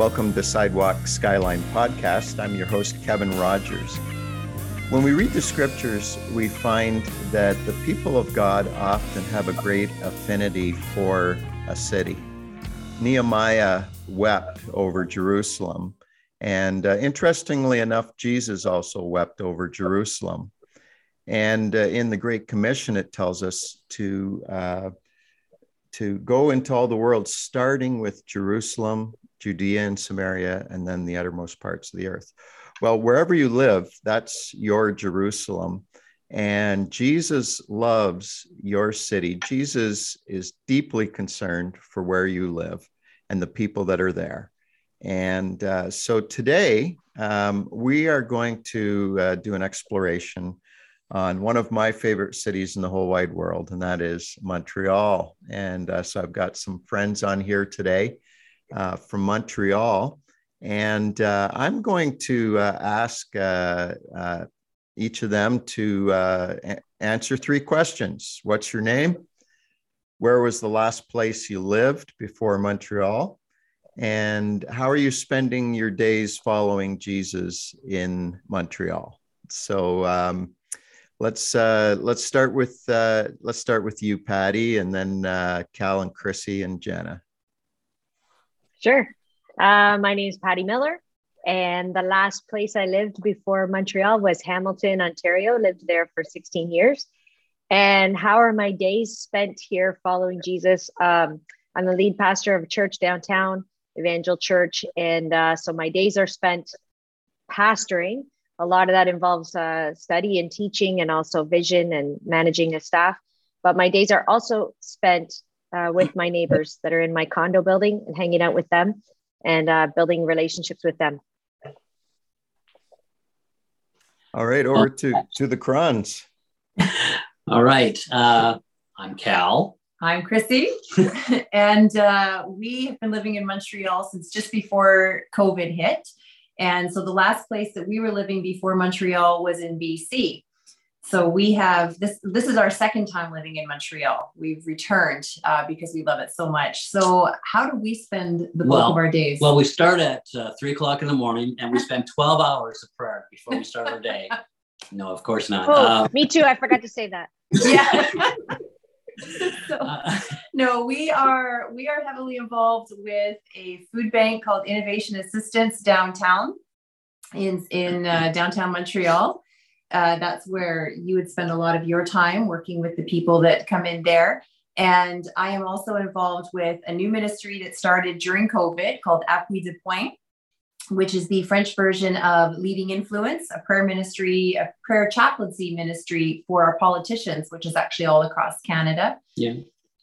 Welcome to Sidewalk Skyline Podcast. I'm your host, Kevin Rogers. When we read the scriptures, we find that the people of God often have a great affinity for a city. Nehemiah wept over Jerusalem. And uh, interestingly enough, Jesus also wept over Jerusalem. And uh, in the Great Commission, it tells us to, uh, to go into all the world, starting with Jerusalem, Judea, and Samaria, and then the uttermost parts of the earth. Well, wherever you live, that's your Jerusalem. And Jesus loves your city. Jesus is deeply concerned for where you live and the people that are there. And uh, so today, um, we are going to uh, do an exploration on one of my favorite cities in the whole wide world, and that is Montreal. And uh, so I've got some friends on here today uh, from Montreal. And uh, I'm going to uh, ask each of them to a- answer three questions What's your name? Where was the last place you lived before Montreal? And how are you spending your days following Jesus in Montreal? So um, let's uh, let's start with uh, let's start with you, Patty, and then uh, Cal and Chrissy and Jenna. Sure. Uh, my name is Patty Miller, and the last place I lived before Montreal was Hamilton, Ontario. Lived there for 16 years. And how are my days spent here following Jesus? Um, I'm the lead pastor of a church downtown, Evangel Church, and uh, so my days are spent pastoring. A lot of that involves uh, study and teaching, and also vision and managing a staff. But my days are also spent uh, with my neighbors that are in my condo building and hanging out with them and uh, building relationships with them. All right, over to to the Crons. All right, uh, I'm Cal. I'm Chrissy, and uh, we have been living in Montreal since just before COVID hit. And so the last place that we were living before Montreal was in BC so we have this this is our second time living in montreal. We've returned uh, because we love it so much. So how do we spend the bulk well, of our days? well we start at uh, three o'clock in the morning and we spend 12 hours of prayer before we start our day. No of course not. Oh, uh, me too. I forgot to say that. Yeah. So, uh, no we are we are heavily involved with a food bank called innovation assistance downtown. In in uh, downtown montreal uh, that's where you would spend a lot of your time working with the people that come in there. And I am also involved with a new ministry that started during COVID called Appui de Point, which is the French version of Leading Influence, a prayer ministry, a prayer chaplaincy ministry for our politicians, which is actually all across Canada. Yeah.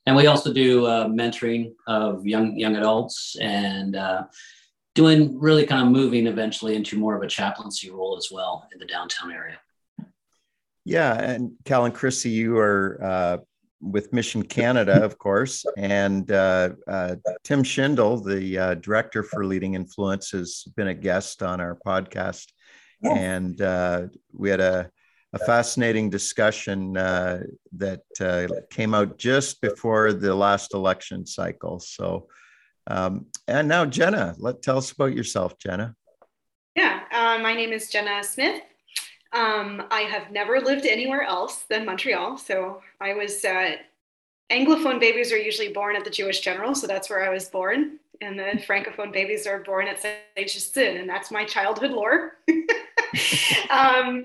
And we also do uh, mentoring of young young adults and uh, doing really kind of moving eventually into more of a chaplaincy role as well in the downtown area. Yeah, and Cal and Chrissy, you are uh, with Mission Canada, of course, and uh, uh, Tim Schindel, the uh, director for Leading Influence, has been a guest on our podcast, and uh, we had a, a fascinating discussion uh, that came out just before the last election cycle. So, um, and now Jenna, let tell us about yourself, Jenna. Yeah, my name is Jenna Smith. Um, I have never lived anywhere else than Montreal. So I was, uh, Anglophone babies are usually born at the Jewish General. So that's where I was born. And the Francophone babies are born at Sainte-Justine. And that's my childhood lore. um,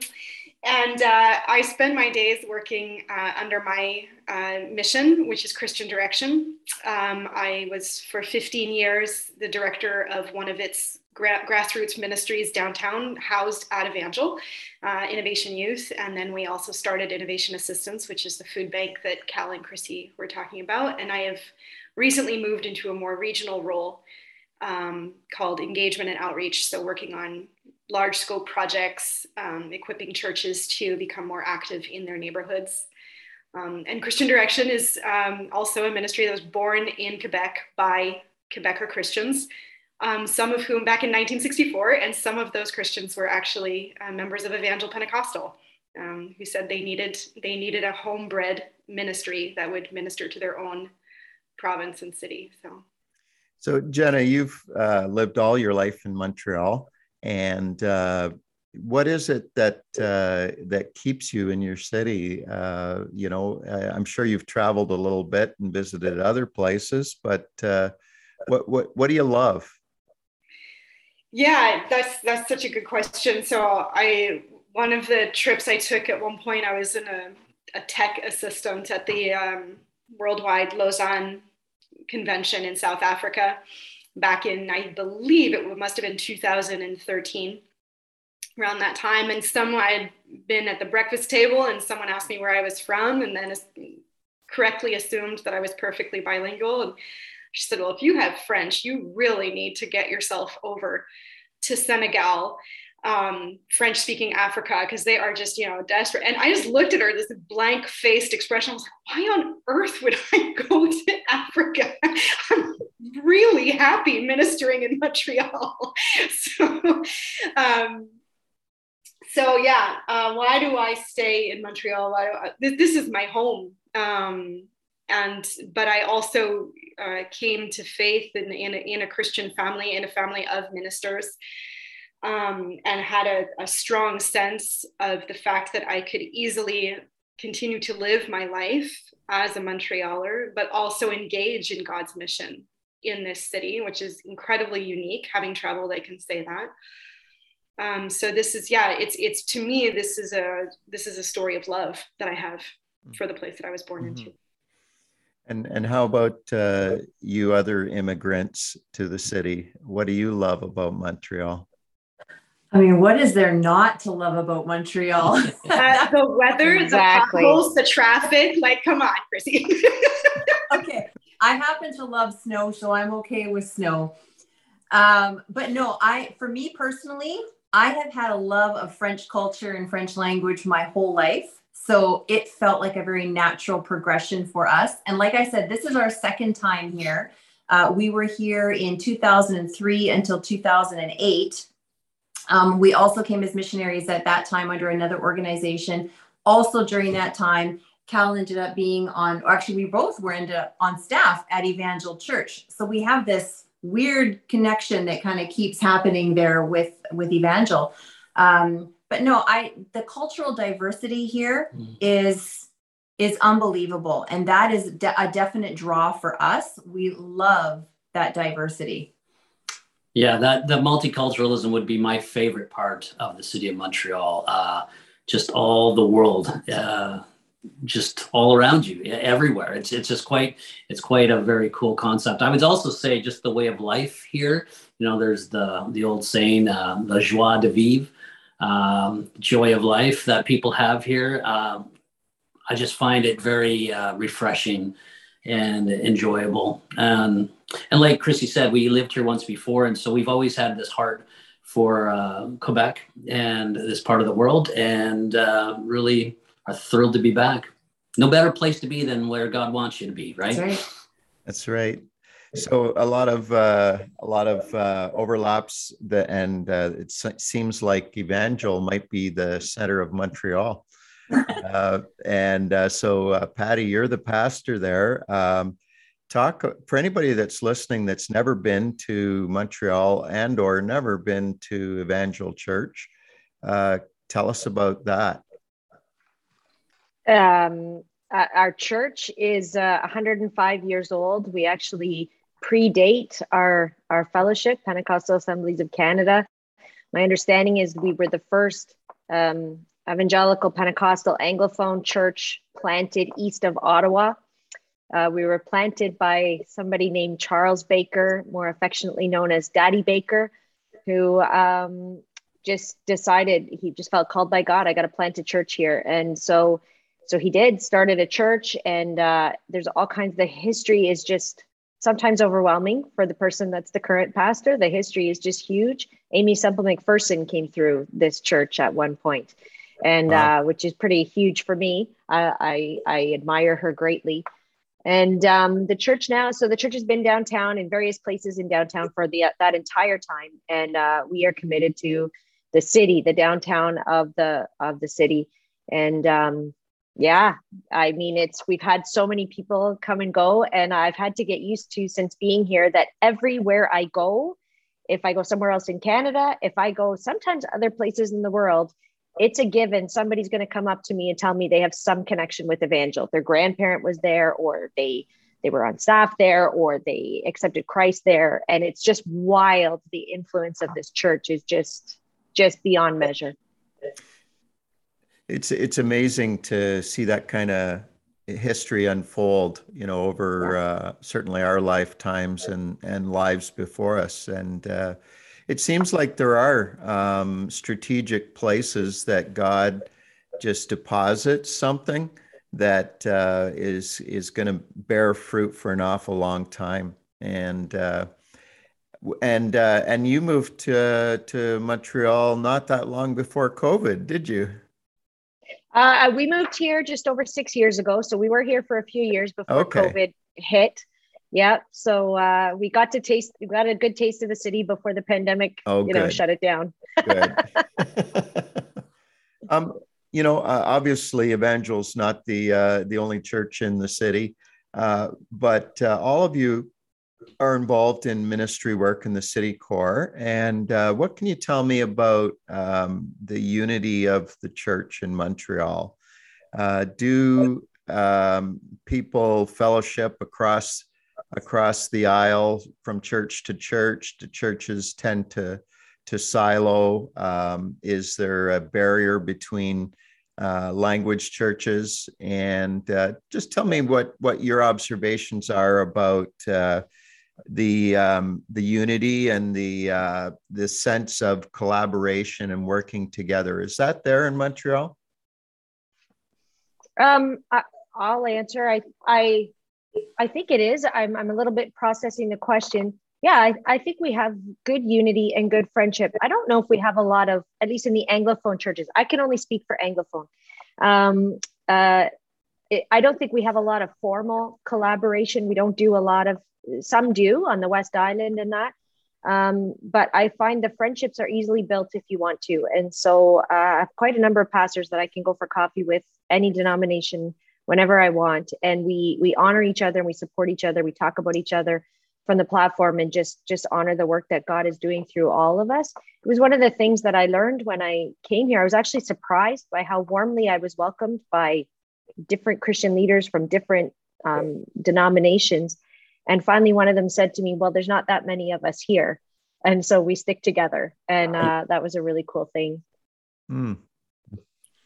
and uh, I spend my days working uh, under my uh, mission, which is Christian Direction. Um, I was for 15 years the director of one of its gra- grassroots ministries downtown housed at Evangel, uh, Innovation Youth. And then we also started Innovation Assistance, which is the food bank that Cal and Chrissy were talking about. And I have recently moved into a more regional role um, called Engagement and Outreach. So working on large scope projects, um, equipping churches to become more active in their neighborhoods. Um, and Christian Direction is um, also a ministry that was born in Quebec by Quebecer Christians um, some of whom back in 1964, and some of those Christians were actually uh, members of Evangel Pentecostal, um, who said they needed they needed a homebred ministry that would minister to their own province and city. So, So, Jenna, you've uh, lived all your life in Montreal, and uh, what is it that uh, that keeps you in your city? Uh, you know, I'm sure you've traveled a little bit and visited other places, but uh, what what what do you love? Yeah, that's that's such a good question. So, I one of the trips I took at one point, I was in a, a tech assistant at the um, Worldwide Lausanne convention in South Africa back in, I believe it must have been 2013, around that time. And someone I had been at the breakfast table and someone asked me where I was from and then correctly assumed that I was perfectly bilingual. And she said, Well, if you have French, you really need to get yourself over to Senegal um, French speaking Africa because they are just, you know, desperate. And I just looked at her, this blank faced expression. I was like, why on earth would I go to Africa? I'm really happy ministering in Montreal. so, um, so yeah, uh, why do I stay in Montreal? Why I, this, this, is my home. Um, and, but I also uh, came to faith in, in a, in a Christian family, in a family of ministers um, and had a, a strong sense of the fact that I could easily continue to live my life as a Montrealer, but also engage in God's mission in this city, which is incredibly unique. Having traveled, I can say that. Um, so this is, yeah, it's it's to me, this is a this is a story of love that I have for the place that I was born mm-hmm. into. And and how about uh, you other immigrants to the city? What do you love about Montreal? I mean, what is there not to love about Montreal? uh, the weather, exactly. the potholes, the traffic. Like, come on, Chrissy. okay. I happen to love snow, so I'm okay with snow. Um, but no, I, for me personally, I have had a love of French culture and French language my whole life. So it felt like a very natural progression for us. And like I said, this is our second time here. Uh, we were here in 2003 until 2008 um, we also came as missionaries at that time under another organization. Also during that time, Cal ended up being on, or actually we both were ended up on staff at Evangel Church. So we have this weird connection that kind of keeps happening there with with Evangel. Um, but no, I the cultural diversity here mm. is is unbelievable, and that is de- a definite draw for us. We love that diversity. Yeah, that the multiculturalism would be my favorite part of the city of Montreal. Uh, just all the world, uh, just all around you, everywhere. It's it's just quite it's quite a very cool concept. I would also say just the way of life here. You know, there's the the old saying, uh, "the joie de vivre," um, joy of life that people have here. Um, I just find it very uh, refreshing and enjoyable. Um, and like Chrissy said, we lived here once before, and so we've always had this heart for uh, Quebec and this part of the world, and uh, really are thrilled to be back. No better place to be than where God wants you to be, right? That's right. That's right. So a lot of uh, a lot of uh, overlaps, the, and uh, it seems like Evangel might be the center of Montreal. uh, and uh, so, uh, Patty, you're the pastor there. Um, talk for anybody that's listening that's never been to Montreal and or never been to Evangel Church. Uh, tell us about that. Um, our church is uh, 105 years old. We actually predate our our fellowship, Pentecostal Assemblies of Canada. My understanding is we were the first um, evangelical Pentecostal Anglophone church planted east of Ottawa. Uh, we were planted by somebody named Charles Baker, more affectionately known as Daddy Baker, who um, just decided he just felt called by God. I got to plant a church here, and so so he did. Started a church, and uh, there's all kinds. Of the history is just sometimes overwhelming for the person that's the current pastor. The history is just huge. Aimee Semple McPherson came through this church at one point, and wow. uh, which is pretty huge for me. I, I, I admire her greatly. And um, the church now, so the church has been downtown in various places in downtown for the that entire time, and uh, we are committed to the city, the downtown of the of the city, and um, yeah. I mean it's we've had so many people come and go and i've had to get used to since being here that everywhere i go if i go somewhere else in canada if i go sometimes other places in the world it's a given. Somebody's going to come up to me and tell me they have some connection with evangel. Their grandparent was there or they they were on staff there or they accepted christ there. And it's just wild the influence of this church is just just beyond measure it's it's amazing to see that kind of history unfold you know over uh, certainly our lifetimes and and lives before us. And uh, it seems like there are um, strategic places that god just deposits something that uh, is is going to bear fruit for an awful long time. And uh, and uh, and you moved to to Montreal not that long before COVID, did you? Uh, we moved here just over six years ago. So we were here for a few years before okay. COVID hit. Yeah. So uh, we got to taste, we got a good taste of the city before the pandemic, oh, you good. know, shut it down. um, you know, uh, obviously Evangel's not the, uh, the only church in the city, uh, but uh, all of you are involved in ministry work in the city core. And uh, what can you tell me about um, the unity of the church in Montreal? Uh, do um, people fellowship across across the aisle from church to church? Do churches tend to to silo? Um, is there a barrier between uh, language churches? And uh, just tell me what what your observations are about uh, the um, the unity and the uh, the sense of collaboration and working together. Is that there in Montreal? Um, I, will answer. I I I think it is. I'm I'm a little bit processing the question. Yeah, I, I think we have good unity and good friendship. I don't know if we have a lot of, at least in the Anglophone churches. I can only speak for Anglophone. Um, uh, I don't think we have a lot of formal collaboration. We don't do a lot of some do on the West Island and that. Um, but I find the friendships are easily built if you want to. And so uh, I have quite a number of pastors that I can go for coffee with any denomination whenever I want. And we we honor each other and we support each other. We talk about each other from the platform and just just honor the work that God is doing through all of us. It was one of the things that I learned when I came here. I was actually surprised by how warmly I was welcomed by different Christian leaders from different um, denominations and finally, one of them said to me, Well, there's not that many of us here. And so we stick together. And uh, that was a really cool thing. Mm.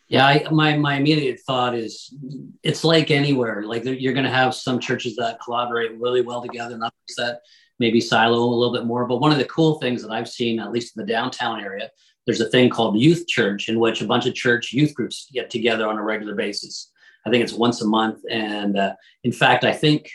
Yeah, I, my, my immediate thought is it's like anywhere. Like you're going to have some churches that collaborate really well together, and others that maybe silo a little bit more. But one of the cool things that I've seen, at least in the downtown area, there's a thing called youth church in which a bunch of church youth groups get together on a regular basis. I think it's once a month. And uh, in fact, I think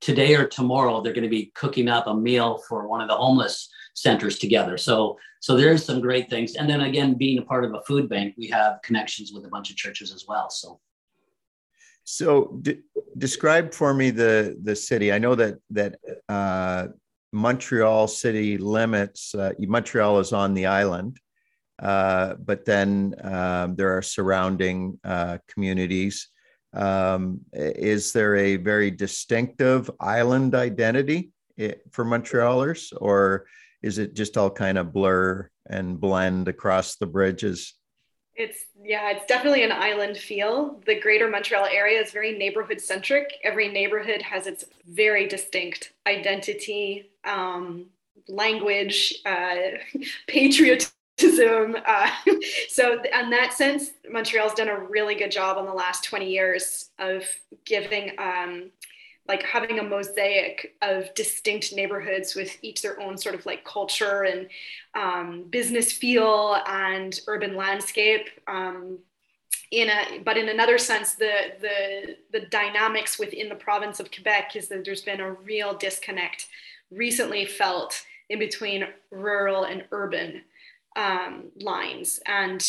today or tomorrow they're going to be cooking up a meal for one of the homeless centers together. So so there's some great things. And then again being a part of a food bank we have connections with a bunch of churches as well so. So d- describe for me the the city. I know that that uh, montreal city limits uh, montreal is on the island uh, but then um, there are surrounding uh, communities um, is there a very distinctive island identity for Montrealers, or is it just all kind of blur and blend across the bridges? It's yeah, it's definitely an island feel. The greater Montreal area is very neighborhood centric. Every neighborhood has its very distinct identity, um, language, uh, patriotism uh, so, in that sense, Montreal's done a really good job in the last 20 years of giving, um, like, having a mosaic of distinct neighborhoods with each their own sort of like culture and um, business feel and urban landscape. Um, in a, but in another sense, the, the, the dynamics within the province of Quebec is that there's been a real disconnect recently felt in between rural and urban um, lines. And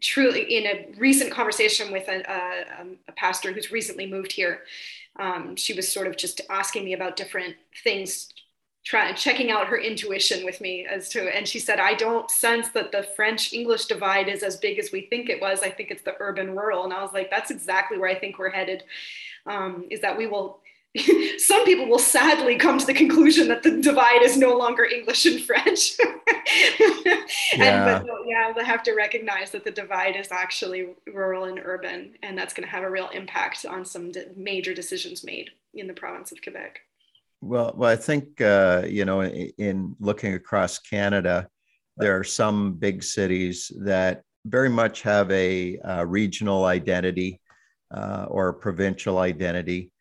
truly, in a recent conversation with a, a, um, a pastor who's recently moved here, um, she was sort of just asking me about different things trying checking out her intuition with me as to and she said i don't sense that the french english divide is as big as we think it was i think it's the urban rural and i was like that's exactly where i think we're headed um, is that we will some people will sadly come to the conclusion that the divide is no longer English and French. yeah. And, but yeah, they have to recognize that the divide is actually rural and urban, and that's going to have a real impact on some major decisions made in the province of Quebec. Well, well, I think uh, you know, in, in looking across Canada, there are some big cities that very much have a, a regional identity uh, or a provincial identity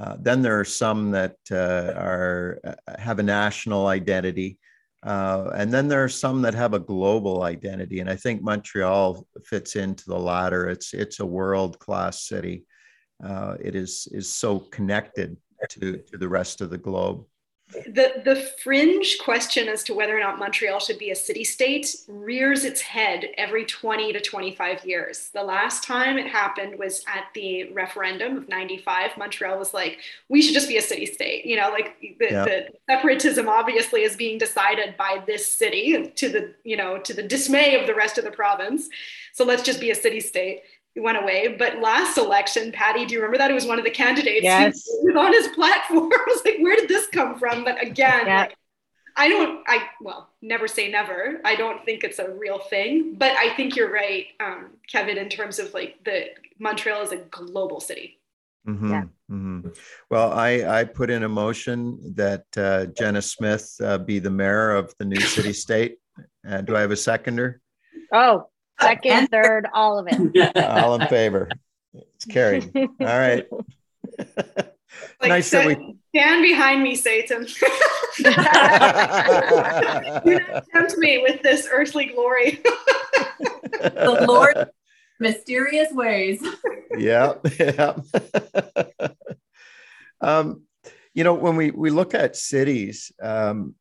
uh, then there are some that uh, are uh, have a national identity, uh, and then there are some that have a global identity. And I think Montreal fits into the latter. It's it's a world class city. Uh, it is is so connected to to the rest of the globe the the fringe question as to whether or not Montreal should be a city state rears its head every 20 to 25 years. The last time it happened was at the referendum of 95. Montreal was like, we should just be a city state. You know, like the, yeah. the separatism obviously is being decided by this city to the, you know, to the dismay of the rest of the province. So let's just be a city state went away. But last election, Patty, do you remember that? It was one of the candidates yes. was on his platform. I was like, where did this come from? But again, yeah. like, I don't, I, well, never say never. I don't think it's a real thing, but I think you're right, um, Kevin, in terms of like the Montreal is a global city. Mm-hmm, yeah. Mm-hmm. Well, I, I put in a motion that uh, Jenna Smith uh, be the mayor of the new city state. Uh, do I have a seconder? Oh, Second, third, all of it. all in favor. It's carried. All right. Like, nice that we stand behind me, Satan. Do not tempt me with this earthly glory. the Lord mysterious ways. yeah, yeah. um, you know, when we we look at cities, um,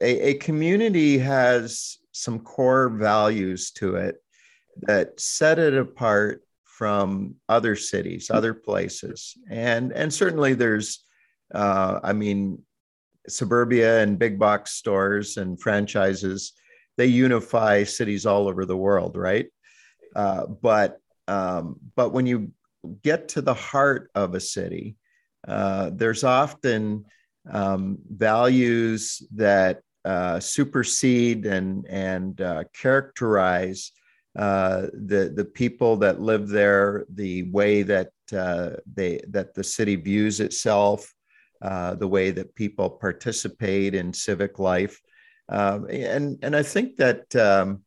a, a community has some core values to it that set it apart from other cities, other places, and and certainly there's, uh, I mean, suburbia and big box stores and franchises, they unify cities all over the world, right? Uh, but um, but when you get to the heart of a city, uh, there's often um, values that uh, supersede and and uh, characterize uh, the the people that live there, the way that uh, they that the city views itself, uh, the way that people participate in civic life, um, and and I think that. Um,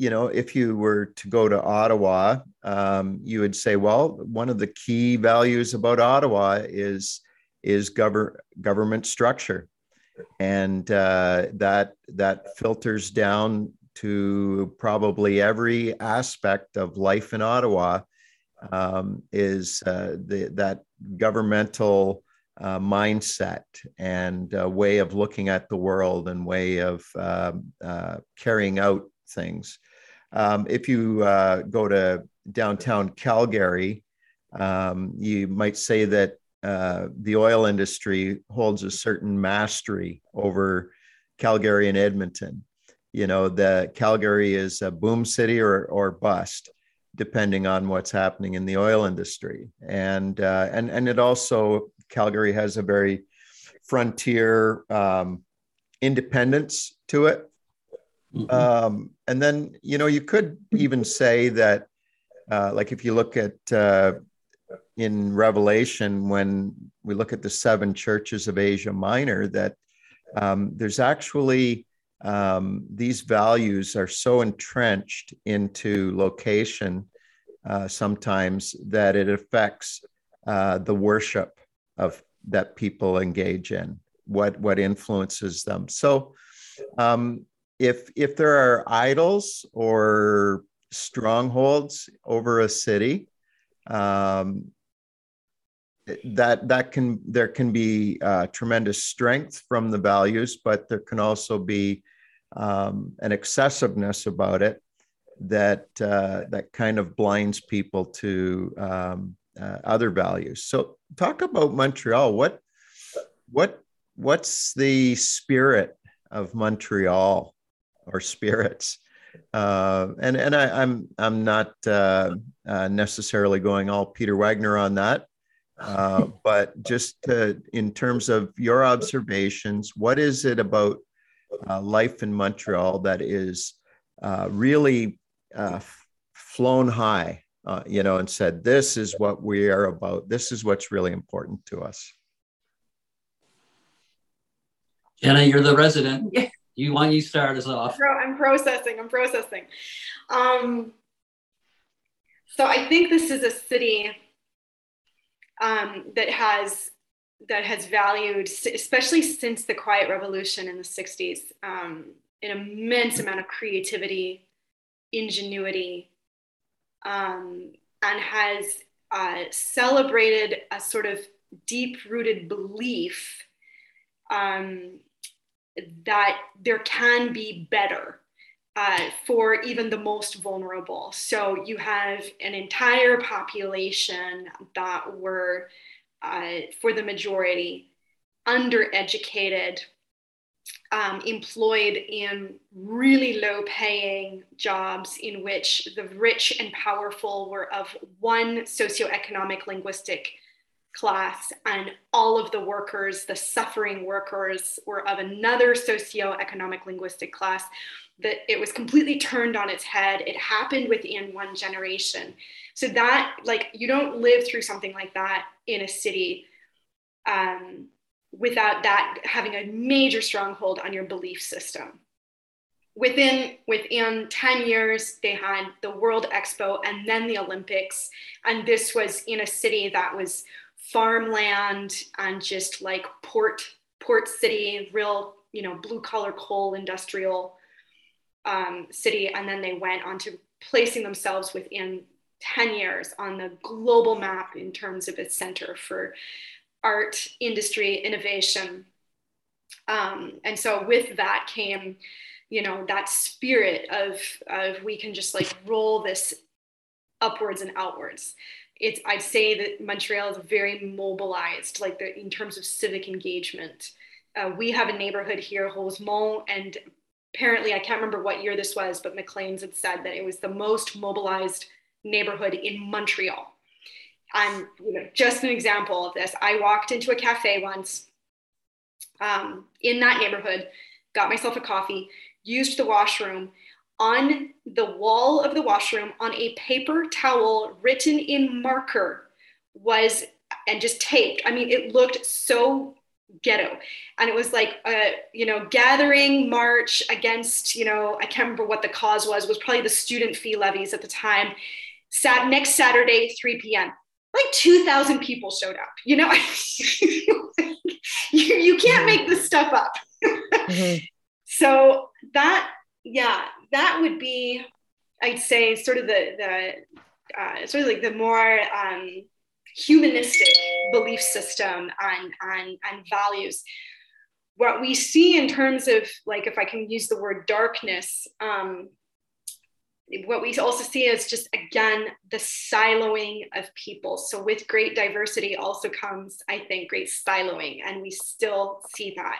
you know, if you were to go to Ottawa, um, you would say, well, one of the key values about Ottawa is is govern, government structure and uh, that that filters down to probably every aspect of life in Ottawa. Um, is uh, the, that governmental uh, mindset and way of looking at the world and way of um, uh, carrying out things. Um, if you uh, go to downtown Calgary, um, you might say that uh, the oil industry holds a certain mastery over Calgary and Edmonton. You know, the Calgary is a boom city or, or bust, depending on what's happening in the oil industry. And, uh, and, and it also, Calgary has a very frontier um, independence to it. Mm-hmm. Um, and then, you know, you could even say that, uh, like if you look at uh, in Revelation when we look at the seven churches of Asia Minor that um, there's actually um, these values are so entrenched into location uh, sometimes that it affects uh, the worship of that people engage in what what influences them. So um, if if there are idols or strongholds over a city um, that that can there can be uh, tremendous strength from the values, but there can also be um, an excessiveness about it that uh, that kind of blinds people to um, uh, other values. So, talk about Montreal. What what what's the spirit of Montreal or spirits? Uh, and and I, I'm, I'm not uh, uh, necessarily going all Peter Wagner on that, uh, but just to, in terms of your observations, what is it about uh, life in Montreal that is uh, really flown high, you know, and said, "This is what we are about. This is what's really important to us." Jenna, you're the resident. You want you start us off? I'm processing. I'm processing. Um, so I think this is a city um, that has that has valued, especially since the Quiet Revolution in the '60s, um, an immense amount of creativity, ingenuity, um, and has uh, celebrated a sort of deep-rooted belief um, that there can be better uh, for even the most vulnerable. So you have an entire population that were, uh, for the majority, undereducated, um, employed in really low paying jobs in which the rich and powerful were of one socioeconomic linguistic class and all of the workers, the suffering workers, were of another socio-economic linguistic class, that it was completely turned on its head. It happened within one generation. So that, like, you don't live through something like that in a city um, without that having a major stronghold on your belief system. Within within 10 years, they had the World Expo and then the Olympics. And this was in a city that was farmland and just like port port city, real you know blue collar coal industrial um, city, and then they went on to placing themselves within 10 years on the global map in terms of its center for art, industry, innovation. Um, and so with that came, you know, that spirit of, of we can just like roll this upwards and outwards it's I'd say that Montreal is very mobilized, like the, in terms of civic engagement. Uh, we have a neighborhood here, Rosemont, and apparently I can't remember what year this was, but Maclean's had said that it was the most mobilized neighborhood in Montreal. And you know, just an example of this, I walked into a cafe once um, in that neighborhood, got myself a coffee, used the washroom, on the wall of the washroom on a paper towel written in marker was and just taped. I mean it looked so ghetto. And it was like a you know gathering march against you know i can't remember what the cause was. Was probably the student fee levies at the time. Sat next saturday 3 p.m like 2000 people showed up you know? You, you can't make this stuff up. Mm-hmm. so that yeah, that would be, I'd say, sort of the the uh, sort of like the more um, humanistic belief system and and and values. What we see in terms of like, if I can use the word darkness, um, what we also see is just again the siloing of people so with great diversity also comes i think great siloing and we still see that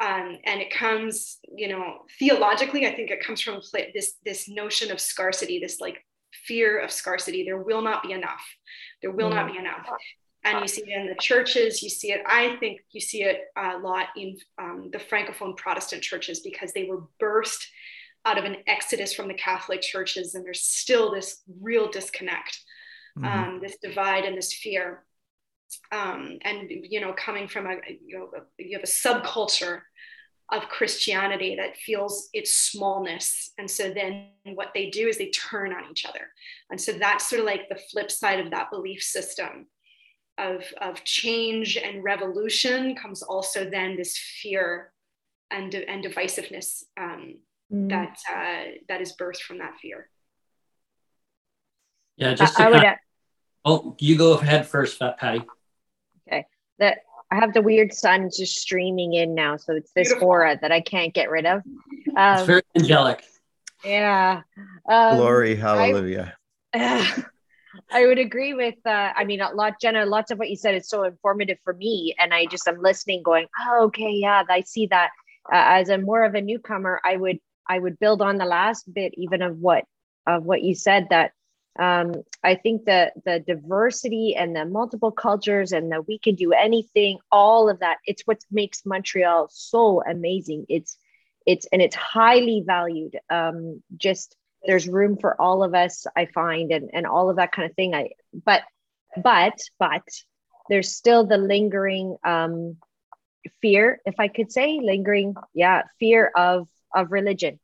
um, and it comes you know theologically i think it comes from this this notion of scarcity this like fear of scarcity. There will not be enough. There will mm. not be enough. And you see it in the churches. You see it i think you see it a lot in um, the francophone protestant churches because they were burst out of an exodus from the catholic churches and there's still this real disconnect mm-hmm. um, this divide and this fear. Um, and you know coming from a you know you have a subculture of Christianity that feels its smallness. And so then what they do is they turn on each other. And so that's sort of like the flip side of that belief system of, of change and revolution comes also then this fear and, and divisiveness um, mm. that, uh, that is birthed from that fear. Yeah, just I, I would. oh, you go ahead first, Patty. Okay. That I have the weird sun just streaming in now, so it's this Beautiful. aura that I can't get rid of. Um, it's very angelic. Yeah. Um, Glory, hallelujah. I, uh, I would agree with. Uh, I mean, a lot, Jenna. Lots of what you said is so informative for me, and I just am listening, going, "Oh, okay, yeah, I see that." Uh, as a more of a newcomer, I would I would build on the last bit, even of what of what you said. That um, I think that the diversity and the multiple cultures and that we can do anything, all of that, it's what makes Montreal so amazing. It's it's and it's highly valued. Um, just there's room for all of us i find and and all of that kind of thing i but but but there's still the lingering um fear if i could say lingering yeah fear of of religion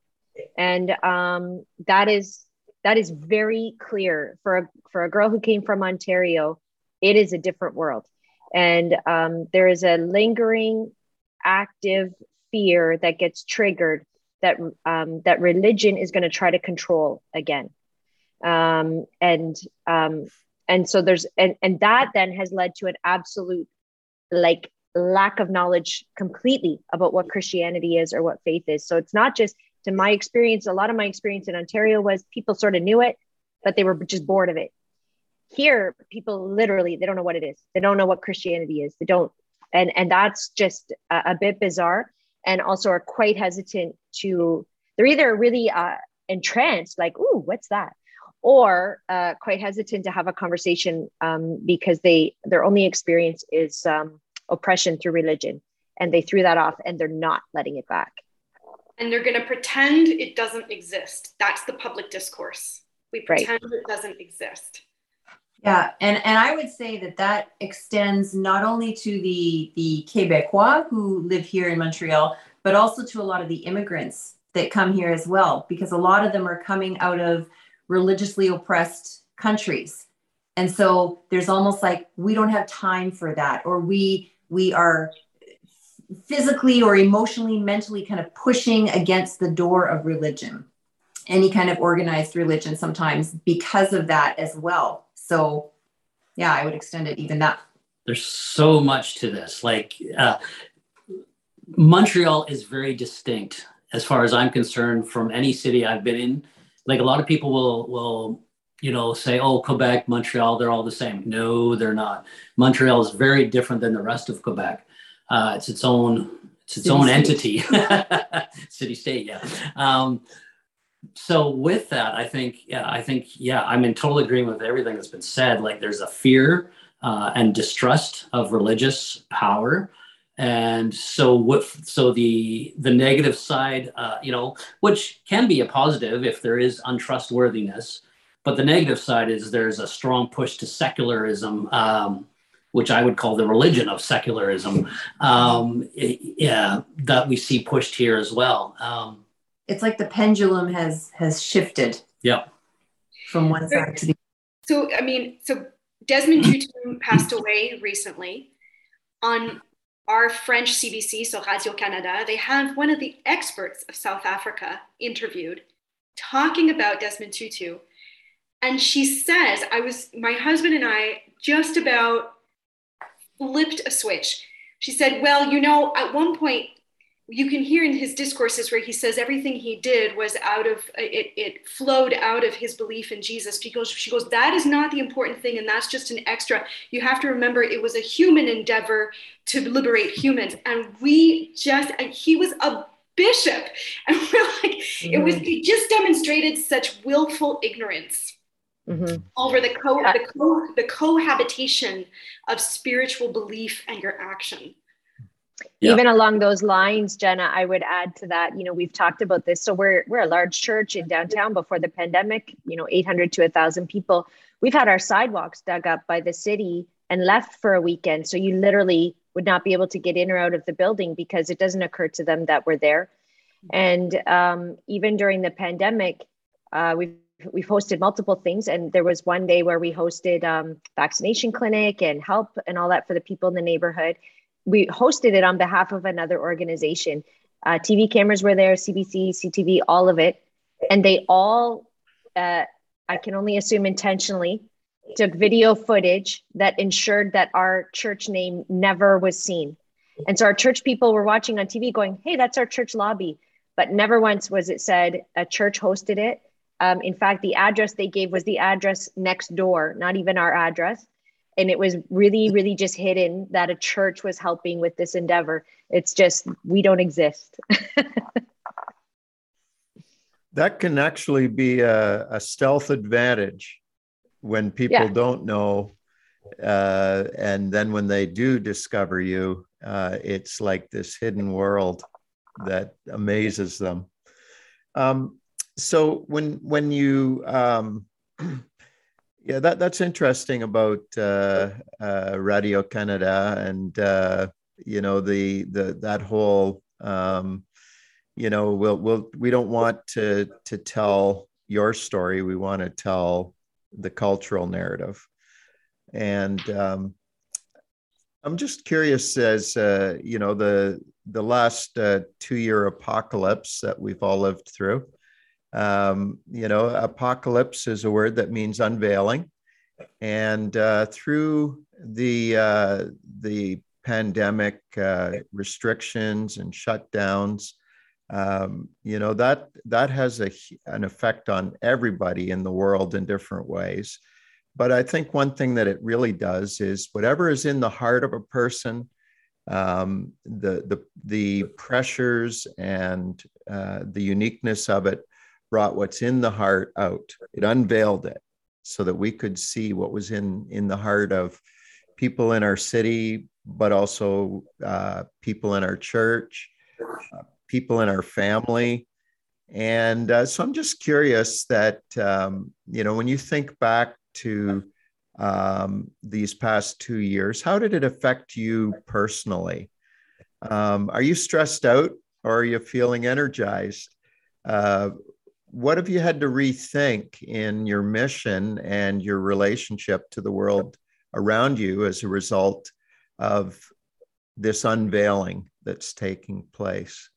and um that is that is very clear. For a for a girl who came from ontario it is a different world. And um there is a lingering active fear that gets triggered that um, that religion is going to try to control again. Um, and um, and so there's and, and that then has led to an absolute like lack of knowledge completely about what christianity is or what faith is. So it's not just to my experience a lot of my experience in ontario was people sort of knew it but they were just bored of it. Here people literally they don't know what it is. They don't know what christianity is. They don't and and that's just a, a bit bizarre and also are quite hesitant to they're either really uh, entranced like ooh what's that? or uh, quite hesitant to have a conversation um, because they their only experience is um, oppression through religion. And they threw that off and they're not letting it back and they're going to pretend it doesn't exist. That's the public discourse. We pretend right. it doesn't exist. Yeah, and and I would say that that extends not only to the the Quebecois who live here in Montreal, but also to a lot of the immigrants that come here as well, because a lot of them are coming out of religiously oppressed countries, and so there's almost like we don't have time for that, or we we are physically or emotionally, mentally kind of pushing against the door of religion, any kind of organized religion sometimes because of that as well so yeah, I would extend it even that. There's so much to this. Like uh, Montreal is very distinct as far as I'm concerned from any city I've been in. Like a lot of people will will you know say, oh, Quebec, Montreal, they're all the same. No, they're not. Montreal is very different than the rest of Quebec. Uh, it's its own it's its city own entity, city state. Yeah. Um, so with that, I think, yeah, I think, yeah, I'm in total agreement with everything that's been said. Like there's a fear uh, and distrust of religious power. And so what, so the, the negative side, uh, you know, which can be a positive if there is untrustworthiness, but the negative side is there's a strong push to secularism, um, which I would call the religion of secularism, um, yeah, that we see pushed here as well. Um, it's like the pendulum has has shifted. Yeah. From one side to the other. So I mean, so Desmond Tutu passed away recently. On our French CBC, so Radio Canada, they have one of the experts of South Africa interviewed talking about Desmond Tutu. And she says, I was, my husband and I just about flipped a switch. She said, Well, you know, at one point, you can hear in his discourses where he says everything he did was out of it, it flowed out of his belief in jesus because she goes that is not the important thing and that's just an extra you have to remember it was a human endeavor to liberate humans and we just and he was a bishop and we're like mm-hmm. it was mm-hmm. just demonstrated such willful ignorance Mm-hmm. over the co the co the cohabitation of spiritual belief and your action. Yeah. even along those lines jenna i would add to that you know we've talked about this. So we're we're a large church in downtown before the pandemic you know 800 to 1000 people. We've had our sidewalks dug up by the city and left for a weekend. So you literally would not be able to get in or out of the building because it doesn't occur to them that we're there. And um, even during the pandemic uh, we've we've hosted multiple things and there was one day where we hosted um, vaccination clinic and help and all that for the people in the neighborhood we hosted it on behalf of another organization. Uh, TV cameras were there, CBC, CTV, all of it, and they all, uh, I can only assume intentionally, took video footage that ensured that our church name never was seen. And so our church people were watching on TV, going, "Hey, that's our church lobby," but never once was it said a church hosted it. Um, in fact, the address they gave was the address next door, not even our address. And it was really, really just hidden that a church was helping with this endeavor. It's just, we don't exist. that can actually be a, a stealth advantage when people yeah. don't know uh, and then when they do discover you uh, it's like this hidden world that amazes them um, so when when you um, yeah that that's interesting about uh, uh radio canada and uh, you know the the that whole um, you know we'll we'll we don't want to to tell your story. We want to tell the cultural narrative. And um, i'm just curious as uh, you know the the last uh, two year apocalypse that we've all lived through um, you know apocalypse is a word that means unveiling. And uh, through the uh, the pandemic uh, restrictions and shutdowns um, you know that that has a, an effect on everybody in the world in different ways. But i think one thing that it really does is whatever is in the heart of a person um, the, the the pressures and uh, the uniqueness of it brought what's in the heart out it unveiled it so that we could see what was in in the heart of people in our city but also uh, people in our church uh, people in our family. And uh, so I'm just curious that, um, you know, when you think back to um, these past two years, how did it affect you personally? Um, are you stressed out or are you feeling energized? What have you had to rethink in your mission and your relationship to the world around you as a result of this unveiling that's taking place?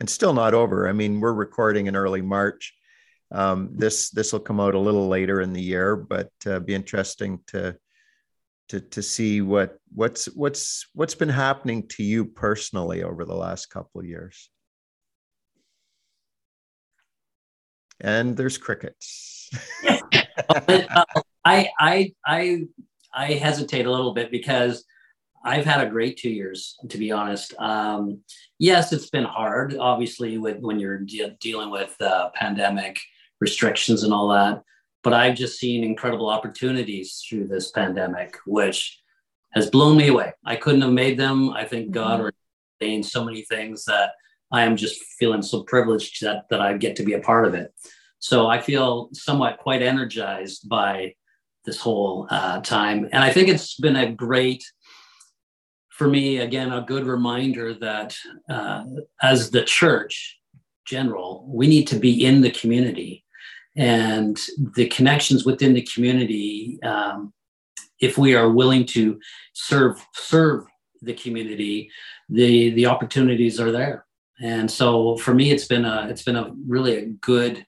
and still not over. I mean, we're recording in early March. Um, this this will come out a little later in the year, but uh, be interesting to to to see what what's what's what's been happening to you personally over the last couple of years. And there's crickets. I I I I hesitate a little bit because I've had a great two years, to be honest. Um, yes, it's been hard, obviously, with when you're de- dealing with uh, pandemic restrictions and all that. But I've just seen incredible opportunities through this pandemic, which has blown me away. I couldn't have made them. I think God mm-hmm. ordained so many things that I am just feeling so privileged that that I get to be a part of it. So I feel somewhat quite energized by this whole uh, time, and I think it's been a great for me, again, a good reminder that uh, as the church general, we need to be in the community and the connections within the community. Um, if we are willing to serve serve the community, the the opportunities are there. And so for me, it's been a it's been a really a good,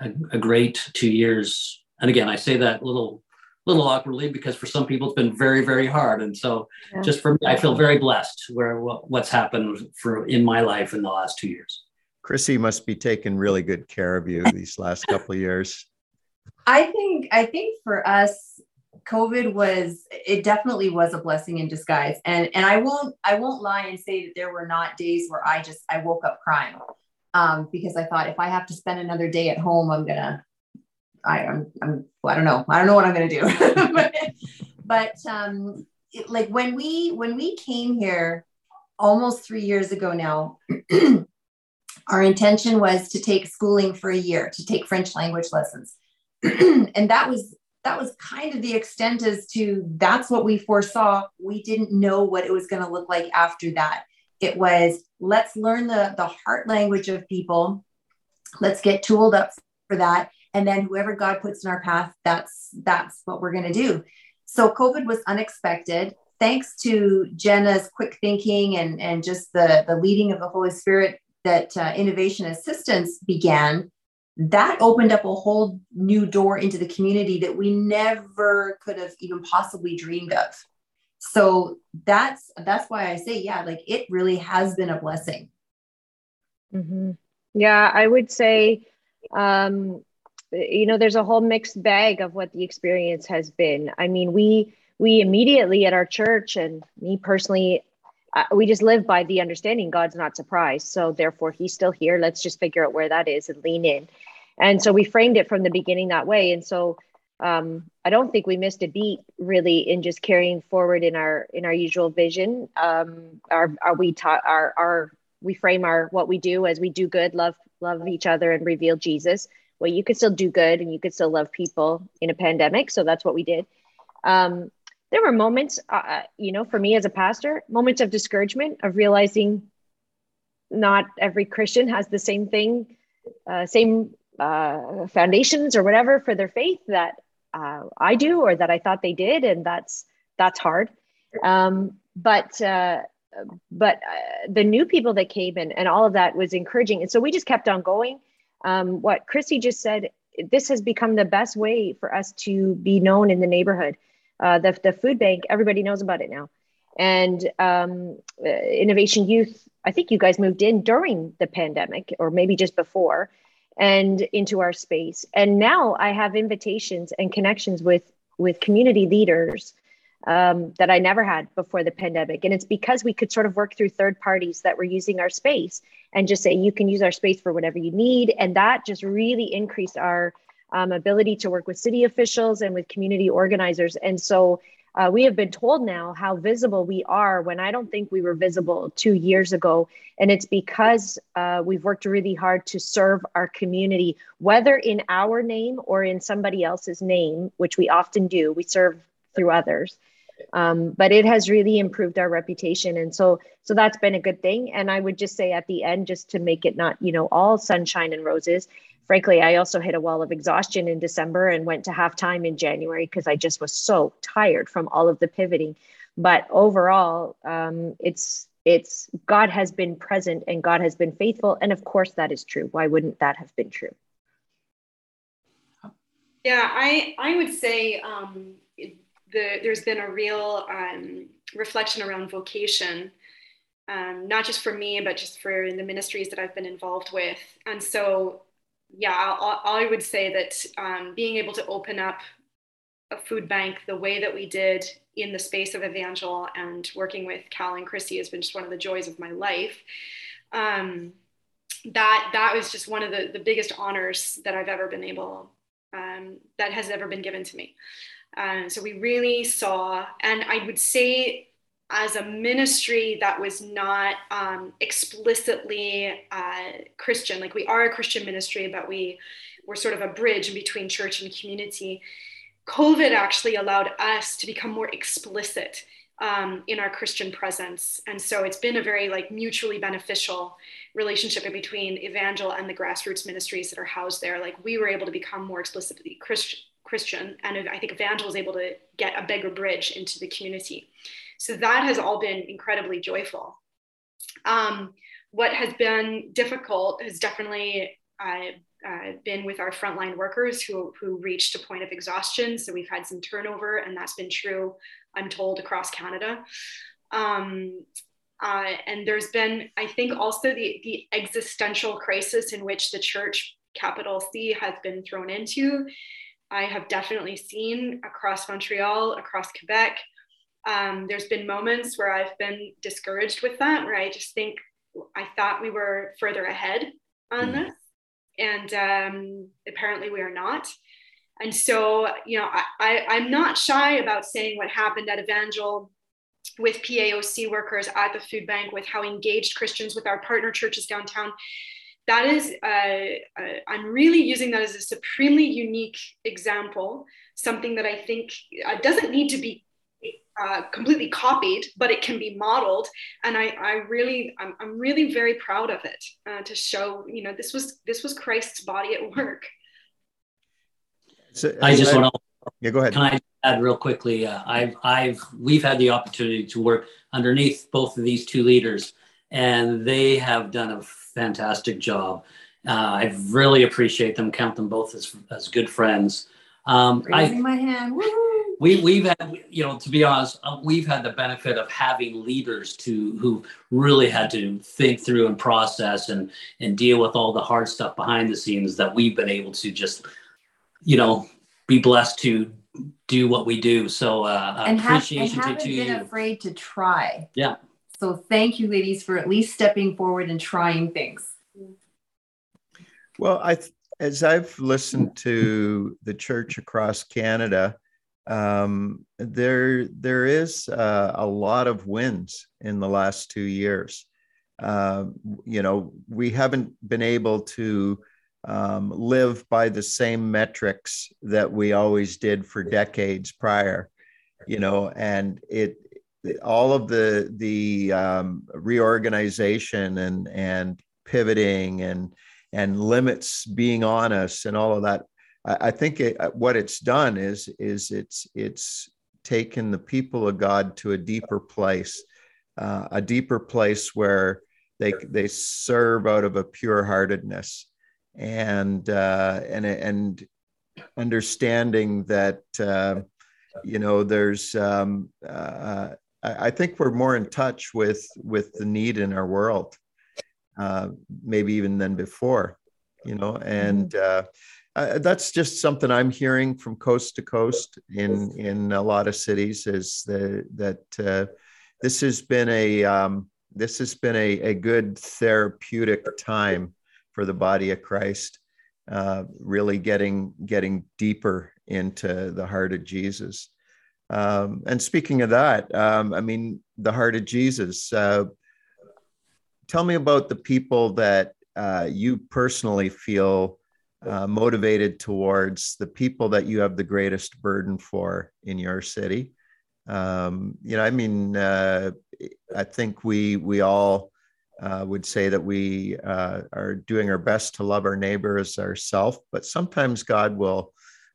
a, a great two years. And again, I say that little little awkwardly because for some people it's been very very hard and so yeah. just for me i feel very blessed where what's happened for in my life in the last two years chrissy must be taking really good care of you these last couple of years i think i think for us covid was it definitely was a blessing in disguise and and i won't i won't lie and say that there were not days where i just i woke up crying um, because i thought if i have to spend another day at home i'm gonna I, I'm, I'm I don't know. I don't know what I'm to do. but, but um, it, like when we when we came here almost three years ago now, our intention was to take schooling for a year to take French language lessons, and that was that was kind of the extent as to that's what we foresaw. We didn't know what it was going to look like after that. It was let's learn the the heart language of people. Let's get tooled up for that and then whoever god puts in our path that's that's what we're going to do so covid was unexpected thanks to jenna's quick thinking and and just the the leading of the holy spirit that uh, innovation assistance began that opened up a whole new door into the community that we never could have even possibly dreamed of so that's that's why i say yeah like it really has been a blessing mm-hmm. yeah i would say um, you know, there's a whole mixed bag of what the experience has been. I mean, we we immediately at our church, and me personally, uh, we just live by the understanding God's not surprised. So therefore, He's still here. Let's just figure out where that is and lean in. And so we framed it from the beginning that way. And so um, I don't think we missed a beat really in just carrying forward in our in our usual vision. Um, our, our we taught our our we frame our what we do as we do good, love love each other, and reveal Jesus. Well, you could still do good and you could still love people in a pandemic. So that's what we did. Um, there were moments, uh, uh, you know, for me as a pastor, moments of discouragement of realizing not every Christian has the same thing, uh, same uh, foundations or whatever for their faith that uh, I do or that I thought they did, and that's that's hard. Um, but uh, but the new people that came in and all of that was encouraging, and so we just kept on going. Um, what Chrissy just said, this has become the best way for us to be known in the neighborhood. Uh, the the food bank, everybody knows about it now, and um, uh, Innovation Youth. I think you guys moved in during the pandemic, or maybe just before and into our space. And now I have invitations and connections with with community leaders um, that I never had before the pandemic. And it's because we could sort of work through third parties that were using our space and just say, you can use our space for whatever you need. And that just really increased our um, ability to work with city officials and with community organizers. And so uh, we have been told now how visible we are when I don't think we were visible two years ago. And it's because uh, we've worked really hard to serve our community, whether in our name or in somebody else's name, which we often do. We serve through others. Um, but it has really improved our reputation and so so that's been a good thing and i would just say at the end just to make it not you know all sunshine and roses frankly, I also hit a wall of exhaustion in December and went to halftime in January because I just was so tired from all of the pivoting. But overall, um, it's it's God has been present and God has been faithful, and of course that is true. Why wouldn't that have been true? Yeah, I I would say um, the there's been a real um, reflection around vocation um, not just for me, but just for the ministries that I've been involved with. And so yeah, I, I would say that um, being able to open up a food bank the way that we did in the space of Evangel and working with Cal and Chrissy has been just one of the joys of my life. Um, that that was just one of the, the biggest honors that I've ever been able um, that has ever been given to me. Um, so we really saw, and I would say as a ministry that was not um, explicitly uh, Christian. Like we are a Christian ministry, but we were sort of a bridge between church and community. COVID actually allowed us to become more explicit um, in our Christian presence, and so it's been a very like mutually beneficial relationship between Evangel and the grassroots ministries that are housed there. Like we were able to become more explicitly Christian. Christian, and I think Evangel was able to get a bigger bridge into the community. So that has all been incredibly joyful. Um, what has been difficult has definitely uh, uh, been with our frontline workers who, who reached a point of exhaustion. So we've had some turnover, and that's been true, I'm told, across Canada. Um, uh, and there's been, I think, also the, the existential crisis in which the church, capital C, has been thrown into. I have definitely seen across Montreal, across Quebec, um, there's been moments where I've been discouraged with that, where I just think I thought we were further ahead on mm this, and um, apparently we are not. And so, you know, I, I, I'm not shy about saying what happened at Evangel with PAOC workers at the food bank, with how engaged Christians with our partner churches downtown. That is, uh, uh, I'm really using that as a supremely unique example, something that I think uh, doesn't need to be uh, completely copied, but it can be modeled. And I, I really, I'm, I'm really very proud of it uh, to show, you know, this was this was Christ's body at work. So, I just want to. Yeah, go ahead. Can I add real quickly? Uh, I've, I've, we've had the opportunity to work underneath both of these two leaders, and they have done a fantastic job. Uh, I really appreciate them. Count them both as as good friends. Um, Raising I, my hand. We we've had you know to be honest uh, we've had the benefit of having leaders to who really had to think through and process and and deal with all the hard stuff behind the scenes that we've been able to just you know be blessed to do what we do so uh and appreciation have, and to, to been you afraid to try yeah so thank you ladies for at least stepping forward and trying things well i as i've listened to the church across canada um, there there is uh, a lot of wins in the last two years. Uh, you know, we haven't been able to um, live by the same metrics that we always did for decades prior. You know, and it all of the the um, reorganization and and pivoting and and limits being on us and all of that I, I think it, uh, what it's done is is it's it's taken the people of God to a deeper place, uh, a deeper place where they they serve out of a pure heartedness. And uh, and and understanding that uh, you know there's um, uh, I, I, think we're more in touch with with the need in our world uh, maybe even than before you know and mm-hmm. uh, uh, that's just something I'm hearing from coast to coast in in a lot of cities is the, that uh, this has been a um, this has been a, a good therapeutic time for the body of Christ, uh, really getting getting deeper into the heart of Jesus. Um, and speaking of that, um, I mean the heart of Jesus. Uh, tell me about the people that uh, you personally feel uh, motivated towards the people that you have the greatest burden for in your city. Um, you know, I mean, uh, I think we we all uh, would say that we uh, are doing our best to love our neighbors ourselves, but sometimes God will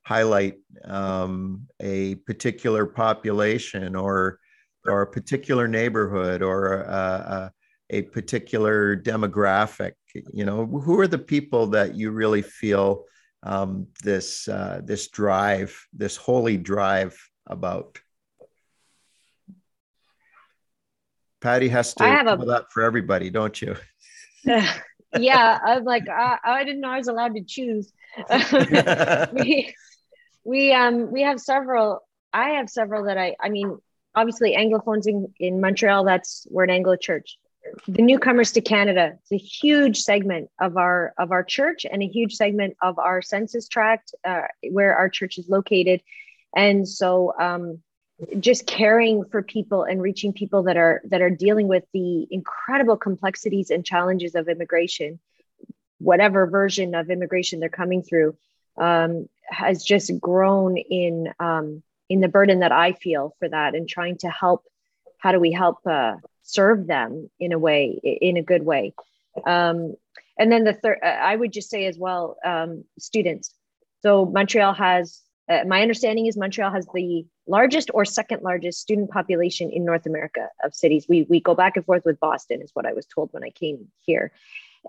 highlight um, a particular population or or a particular neighborhood or a, a, a particular demographic you know who are the people that you really feel um, this uh, this drive this holy drive about? Patty has to I have a, that for everybody don't you? Yeah i'm like I, I didn't know i was allowed to choose. We, we um we have several i have several that i i mean obviously anglophones in, in montreal that's we're an anglo church the newcomers to Canada. It's a huge segment of our of our church and a huge segment of our census tract uh, where our church is located. And so, um, just caring for people and reaching people that are that are dealing with the incredible complexities and challenges of immigration, whatever version of immigration they're coming through, um, has just grown in um, in the burden that I feel for that and trying to help. How do we help? Uh, serve them in a way, in a good way. Um, and then the third, uh, I would just say as well, um, students. So Montreal has, uh, my understanding is Montreal has the largest or second largest student population in North America of cities. We, we go back and forth with Boston is what I was told when I came here.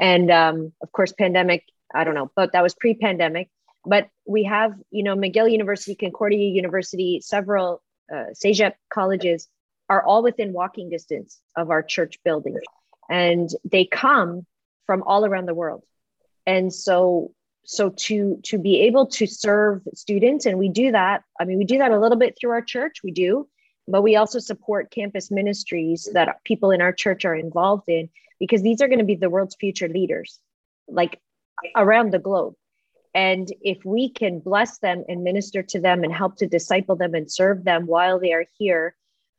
And um, of course, pandemic, I don't know, but that was pre-pandemic. But we have, you know, McGill University, Concordia University, several uh, CEGEP colleges are all within walking distance of our church building. And they come from all around the world. And so so to to be able to serve students and we do that i mean we do that a little bit through our church we do but we also support campus ministries that people in our church are involved in because these are going to be the world's future leaders like around the globe and if we can bless them and minister to them and help to disciple them and serve them while they are here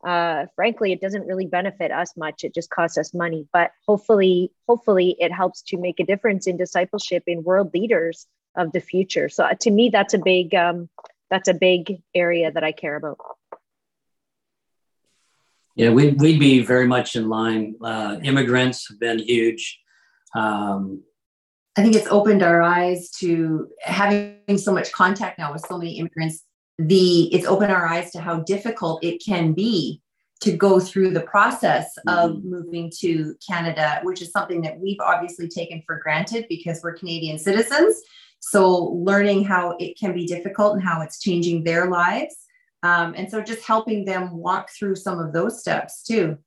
uh, frankly, it doesn't really benefit us much. It just costs us money. But hopefully, hopefully, it helps to make a difference in discipleship in world leaders of the future. So uh, to me, that's a big um, that's a big area that I care about. Yeah, we'd, we'd be very much in line. Uh, immigrants have been huge. Um, I think it's opened our eyes to having so much contact now with so many immigrants the it's opened our eyes to how difficult it can be to go through the process of mm-hmm. moving to Canada, which is something that we've obviously taken for granted because we're Canadian citizens. So, learning how it can be difficult and how it's changing their lives Um, and so just helping them walk through some of those steps too.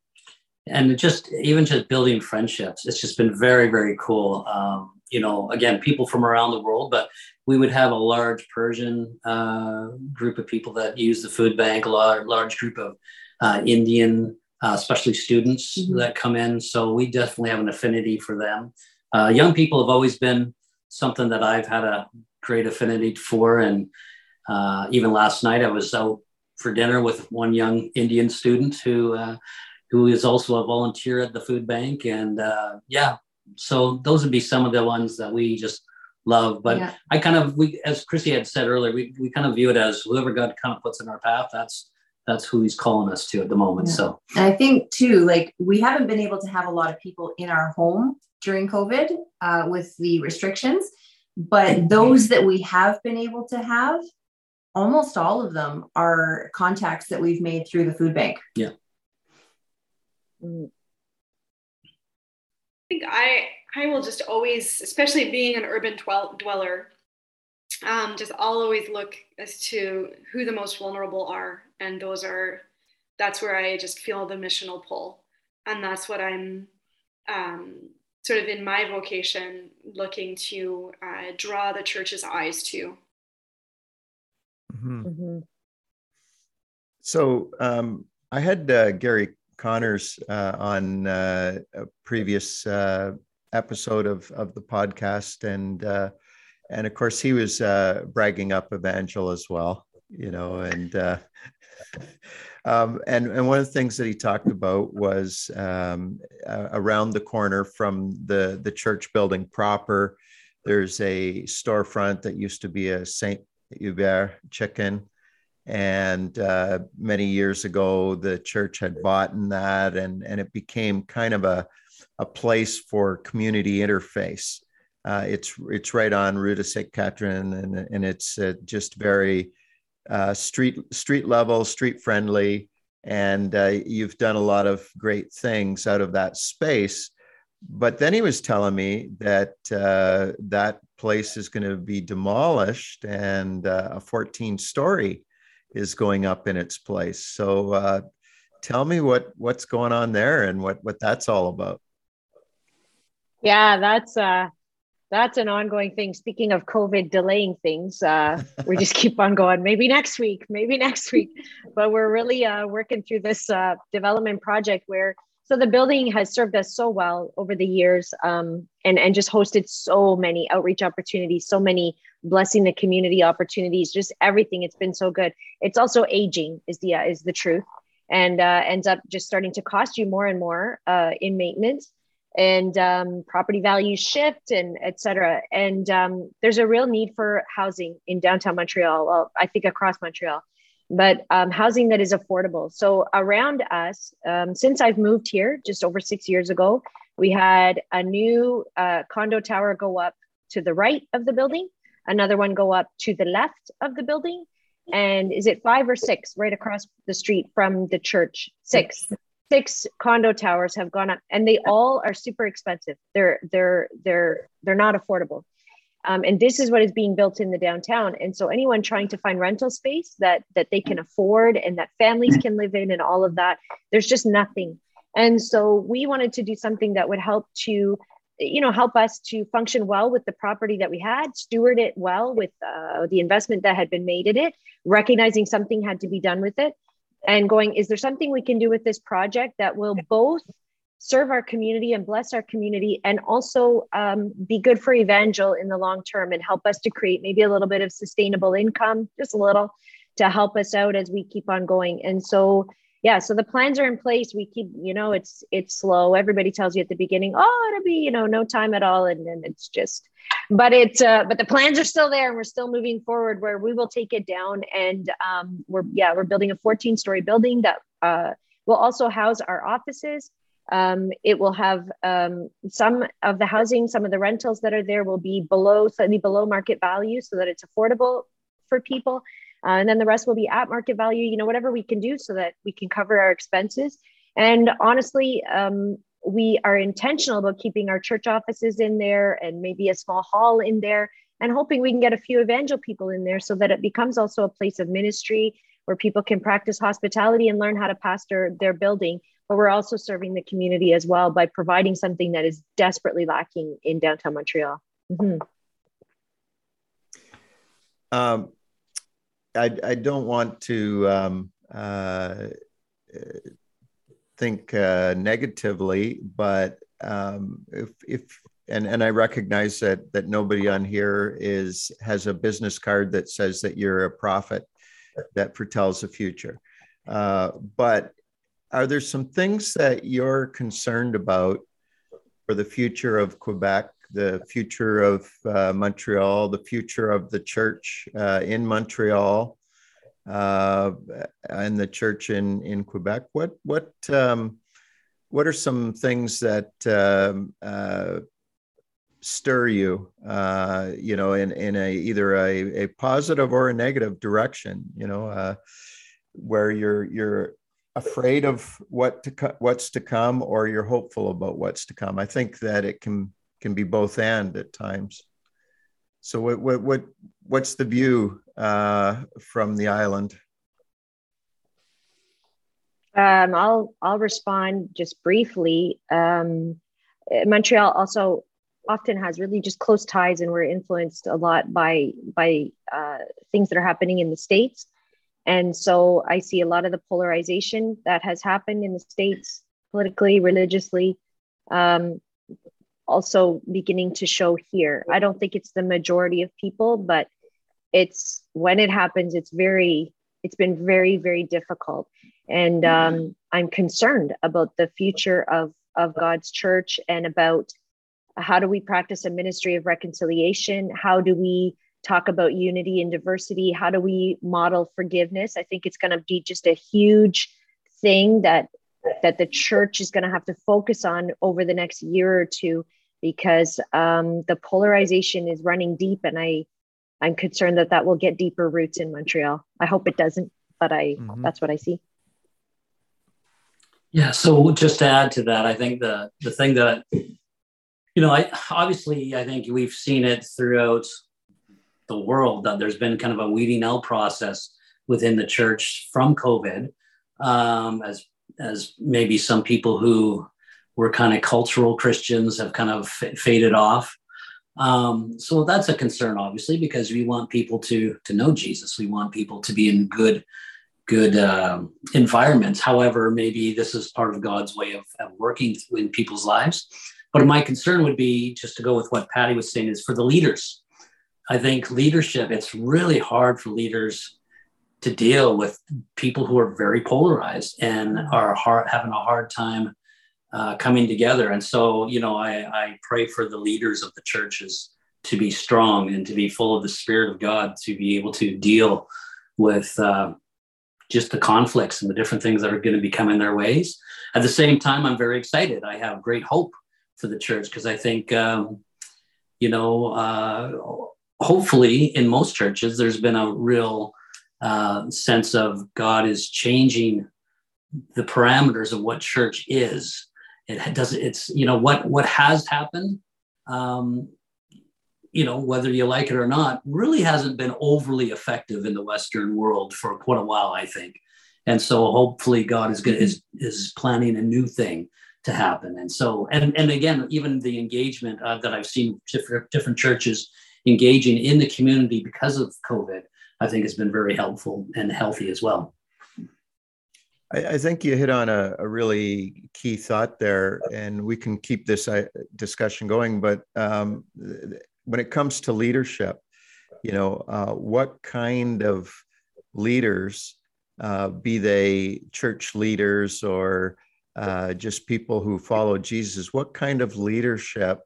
And just even just building friendships, it's just been very, very cool. Um, you know, again, people from around the world, but we would have a large Persian uh, group of people that use the food bank, a large, large group of uh, Indian, uh, especially students mm-hmm. that come in. So we definitely have an affinity for them. Uh, young people have always been something that I've had a great affinity for. And uh, even last night, I was out for dinner with one young Indian student who uh, who is also a volunteer at the food bank. And yeah, so those would be some of the ones that we just love. But yeah. I kind of we as Chrissy had said earlier, we, we kind of view it as whoever God kind of puts in our path, that's that's who he's calling us to at the moment. Yeah. So and I think too, like we haven't been able to have a lot of people in our home during COVID uh, with the restrictions, but those that we have been able to have, almost all of them are contacts that we've made through the food bank. Yeah. Mm. I think I I will just always, especially being an urban dweller, um, just I'll always look as to who the most vulnerable are, and those are that's where I just feel the missional pull, and that's what I'm um, sort of in my vocation looking to uh, draw the church's eyes to. Mm-hmm. Mm-hmm. So um, I had uh, Gary Connors uh, on uh, a previous uh, episode of of the podcast, and uh, and of course he was uh, bragging up Evangel as well, you know, and. Um, and and one of the things that he talked about was um, around the corner from the the church building proper. There's a storefront that used to be a Saint Hubert chicken, and uh, many years ago the church had bought in that, and and it became kind of a a place for community interface. Uh, it's it's right on Rue de Saint Catherine, and and it's uh, just very uh, street street level, street friendly, and uh, you've done a lot of great things out of that space. But then he was telling me that uh, that place is going to be demolished, and a 14 story is going up in its place. So tell me what what's going on there and what what that's all about. Yeah, that's uh that's an ongoing thing. Speaking of COVID delaying things, uh, we just keep on going. Maybe next week, maybe next week. But we're really uh, working through this uh, development project where so the building has served us so well over the years, um, and and just hosted so many outreach opportunities, so many blessing the community opportunities, just everything. It's been so good. It's also aging is the uh, is the truth, and uh, ends up just starting to cost you more and more uh, in maintenance and um, property values shift and et cetera. And um, there's a real need for housing in downtown Montreal. Well, I think across Montreal, but um, housing that is affordable. So around us, um, since I've moved here just over six years ago, we had a new uh, condo tower go up to the right of the building, another one go up to the left of the building. And is it five or six right across the street from the church? Six. Six. Condo towers have gone up and they all are super expensive. They're they're they're they're not affordable. Um, and this is what is being built in the downtown. And so anyone trying to find rental space that that they can afford and that families can live in and all of that there's just nothing. And so we wanted to do something that would help to you know help us to function well with the property that we had steward it well with uh, the investment that had been made in it recognizing something had to be done with it and going, is there something we can do with this project that will both serve our community and bless our community and also um, be good for evangel in the long term and help us to create maybe a little bit of sustainable income just a little to help us out as we keep on going. And so yeah so the plans are in place. We keep you know it's it's slow. Everybody tells you at the beginning oh it'll be you know no time at all and then it's just but it's uh, but the plans are still there and we're still moving forward where we will take it down and um, we're yeah we're building a 14 story building that uh, will also house our offices. Um, it will have um, some of the housing some of the rentals that are there will be below slightly below market value so that it's affordable for people uh, and then the rest will be at market value you know whatever we can do so that we can cover our expenses and honestly um, we are intentional about keeping our church offices in there and maybe a small hall in there and hoping we can get a few evangel people in there so that it becomes also a place of ministry where people can practice hospitality and learn how to pastor their building. But we're also serving the community as well by providing something that is desperately lacking in downtown Montreal. Mm-hmm. Um, I, I don't want to um, uh, think uh, negatively, but um, if, if and, and I recognize that that nobody on here is has a business card that says that you're a prophet that foretells the future. Uh, but are there some things that you're concerned about for the future of Quebec, the future of uh, Montreal, the future of the church uh, in Montreal, uh, and the church in in Quebec? What what um, what are some things that um, uh, stir you, uh, you know, in in a either a, a positive or a negative direction, you know, where you're you're afraid of what to co- what's to come or you're hopeful about what's to come. I think that it can can be both and at times. So what what what what's the view uh, from the island? Um, I'll I'll respond just briefly. Um, Montreal also often has really just close ties and we're influenced a lot by by uh, things that are happening in the states and so i see a lot of the polarization that has happened in the states politically religiously um, also beginning to show here. I don't think it's the majority of people but it's when it happens it's very it's been very very difficult. And um, i'm concerned about the future of of god's church and about how do we practice a ministry of reconciliation? How do we talk about unity and diversity? How do we model forgiveness? I think it's going to be just a huge thing that that the church is going to have to focus on over the next year or two because um, the polarization is running deep and i i'm concerned that that will get deeper roots in montreal i hope it doesn't but i mm-hmm. that's what i see yeah so just to add to that i think the the thing that you know, I obviously I think we've seen it throughout the world that there's been kind of a weeding out process within the church from COVID, um, as as maybe some people who were kind of cultural Christians have kind of f- faded off. Um, so that's a concern, obviously, because we want people to to know Jesus. We want people to be in good good um, environments. However, maybe this is part of God's way of, of working in people's lives. But my concern would be just to go with what Patty was saying is for the leaders. I think leadership, it's really hard for leaders to deal with people who are very polarized and are hard, having a hard time uh, coming together. And so, you know, I, I pray for the leaders of the churches to be strong and to be full of the Spirit of God to be able to deal with uh, just the conflicts and the different things that are going to be coming their ways. At the same time, I'm very excited. I have great hope for the church because I think, um, you know, uh, hopefully in most churches, there's been a real uh, sense of God is changing the parameters of what church is. It does. It's you know what what has happened. Um, you know whether you like it or not really hasn't been overly effective in the western world for quite a while i think and so hopefully god is good is is planning a new thing to happen. And so, and, and again, even the engagement uh, that I've seen different, different churches engaging in the community because of COVID, I think has been very helpful and healthy as well. I, I think you hit on a, a, really key thought there, and we can keep this uh, discussion going. But um, when it comes to leadership, you know, uh, what kind of leaders, uh, be they church leaders or uh, just people who follow Jesus, what kind of leadership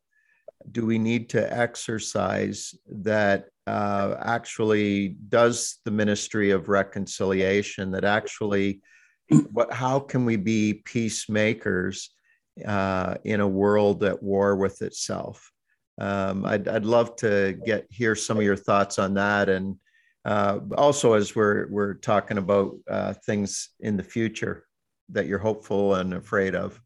do we need to exercise that uh, actually does the ministry of reconciliation, that actually, what, how can we be peacemakers uh, in a world at war with itself? Um, I'd, I'd love to get hear some of your thoughts on that, and uh, also as we're we're talking about uh, things in the future that you're hopeful and afraid of?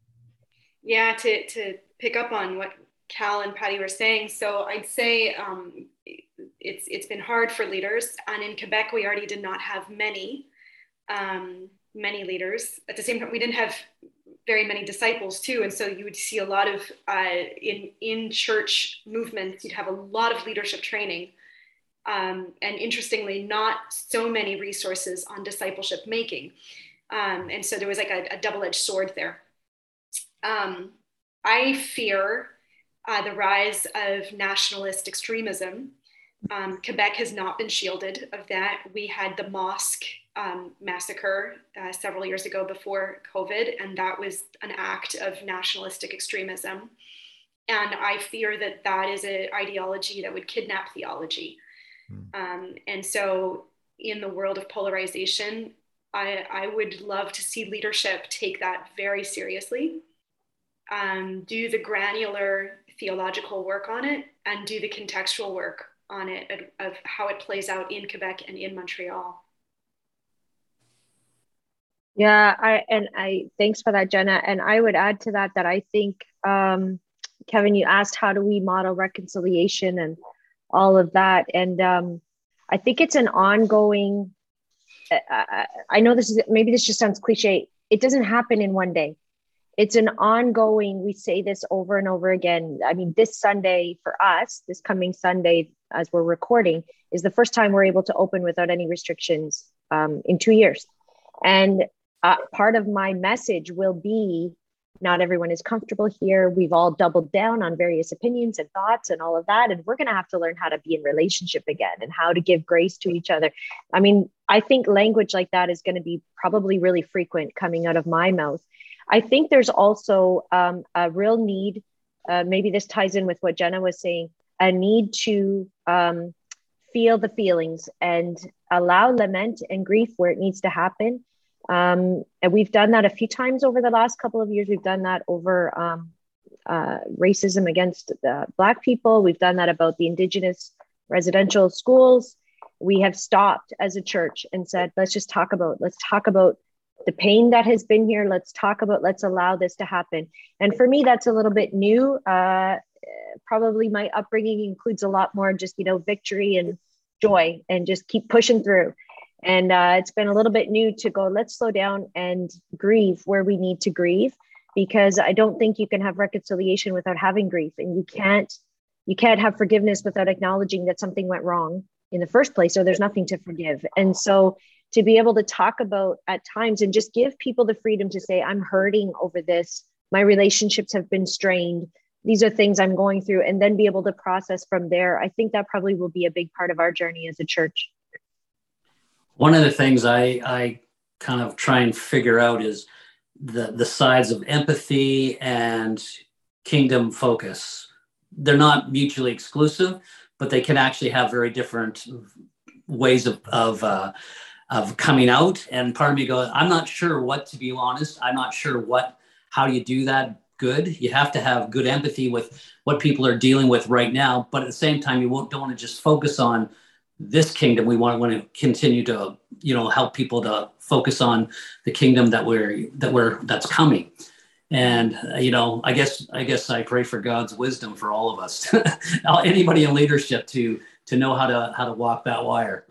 Yeah, to, to pick up on what Cal and Patty were saying. So I'd say um, it's it's been hard for leaders, and in Quebec we already did not have many. um, many leaders. At the same time, we didn't have very many disciples too, and so you would see a lot of uh, in in church movements. You'd have a lot of leadership training, um, and interestingly, not so many resources on discipleship making. Um, and so there was like a, a double-edged sword there. Um, I fear uh, the rise of nationalist extremism. Um, Quebec has not been shielded of that. We had the mosque um, massacre uh, several years ago before COVID, and that was an act of nationalistic extremism. And I fear that that is an ideology that would kidnap theology. Mm. Um, and so, in the world of polarization, I, I would love to see leadership take that very seriously, um, do the granular theological work on it, and do the contextual work on it of, how it plays out in Quebec and in Montreal. Yeah, I and I thanks for that, Jenna. And I would add to that that I think um, Kevin, you asked how do we model reconciliation and all of that, and um, I think it's an ongoing. I, I know this is maybe this just sounds cliche. It doesn't happen in one day. It's an ongoing. We say this over and over again. I mean, this Sunday for us, this coming Sunday, as we're recording, is the first time we're able to open without any restrictions um, in two years. And uh, part of my message will be not everyone is comfortable here. We've all doubled down on various opinions and thoughts and all of that. And we're going to have to learn how to be in relationship again and how to give grace to each other. I mean, I think language like that is going to be probably really frequent coming out of my mouth. I think there's also um, a real need. Uh, maybe this ties in with what Jenna was saying a need to um, feel the feelings and allow lament and grief where it needs to happen um, and we've done that a few times over the last couple of years. We've done that over um, uh, racism against the Black people. We've done that about the Indigenous residential schools. We have stopped as a church and said, let's just talk about, let's talk about the pain that has been here. Let's talk about, let's allow this to happen. And for me, that's a little bit new. Uh, probably my upbringing includes a lot more just, you know, victory and joy and just keep pushing through. And uh, it's been a little bit new to go, let's slow down and grieve where we need to grieve because I don't think you can have reconciliation without having grief. And you can't you can't have forgiveness without acknowledging that something went wrong in the first place or there's nothing to forgive. And so to be able to talk about at times and just give people the freedom to say, I'm hurting over this. My relationships have been strained. These are things I'm going through, and then be able to process from there. I think that probably will be a big part of our journey as a church one of the things I, I kind of try and figure out is the, the sides of empathy and kingdom focus. They're not mutually exclusive, but they can actually have very different ways of, of, uh, of coming out. And part of me goes, I'm not sure what, to be honest, I'm not sure what, how you do that good. You have to have good empathy with what people are dealing with right now. But at the same time, you won't, don't want to just focus on this kingdom we want, want to continue to you know help people to focus on the kingdom that we're that we're that's coming and uh, you know i guess i guess i pray for god's wisdom for all of us anybody in leadership to to know how to how to walk that wire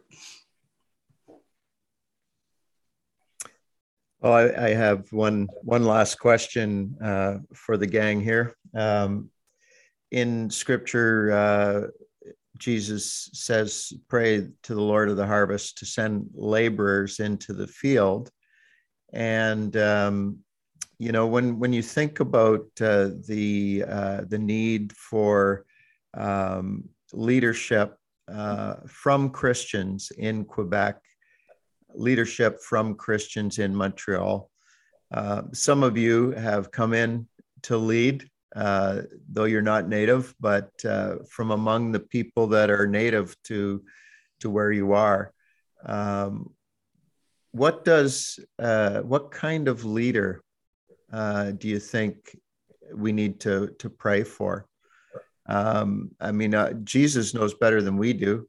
well i, I have one one last question uh, for the gang here um, in scripture uh, Jesus says, Pray to the Lord of the harvest to send laborers into the field. And, um, you know, when, when you think about uh, the, uh, the need for um, leadership uh, from Christians in Quebec, leadership from Christians in Montreal, uh, some of you have come in to lead uh, though you're not native, but uh, from among the people that are native to to where you are. Um, what does uh, what kind of leader uh, do you think we need to to pray for? Um, I mean, uh, Jesus knows better than we do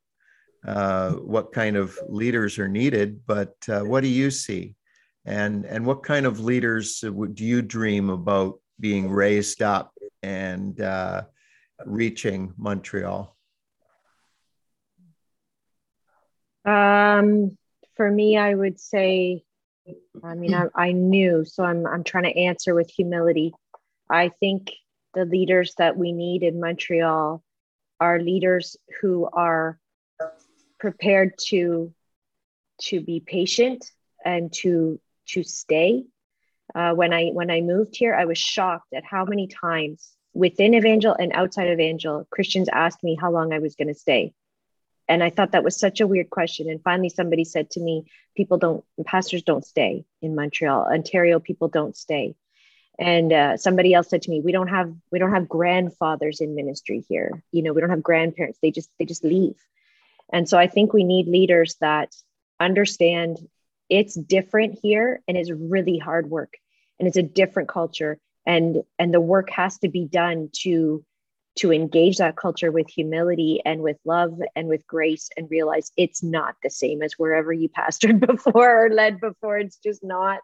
what kind of leaders are needed, but what do you see? And and what kind of leaders do you dream about being raised up and uh, reaching Montreal? Um, for me, I would say I mean, I, I knew, so I'm I'm trying to answer with humility. I think the leaders that we need in Montreal are leaders who are prepared to to be patient and to to stay. Uh, when I when I moved here, I was shocked at how many times within Evangel and outside Evangel, Christians asked me how long I was going to stay. And I thought that was such a weird question. And finally, somebody said to me, People don't, pastors don't stay in Montreal. Ontario people don't stay. And uh, somebody else said to me, "We don't have we don't have grandfathers in ministry here. You know, we don't have grandparents. They just they just leave." And so I think we need leaders that understand it's different here and it's really hard work and it's a different culture and and the work has to be done to to engage that culture with humility and with love and with grace and realize it's not the same as wherever you pastored before or led before. It's just not.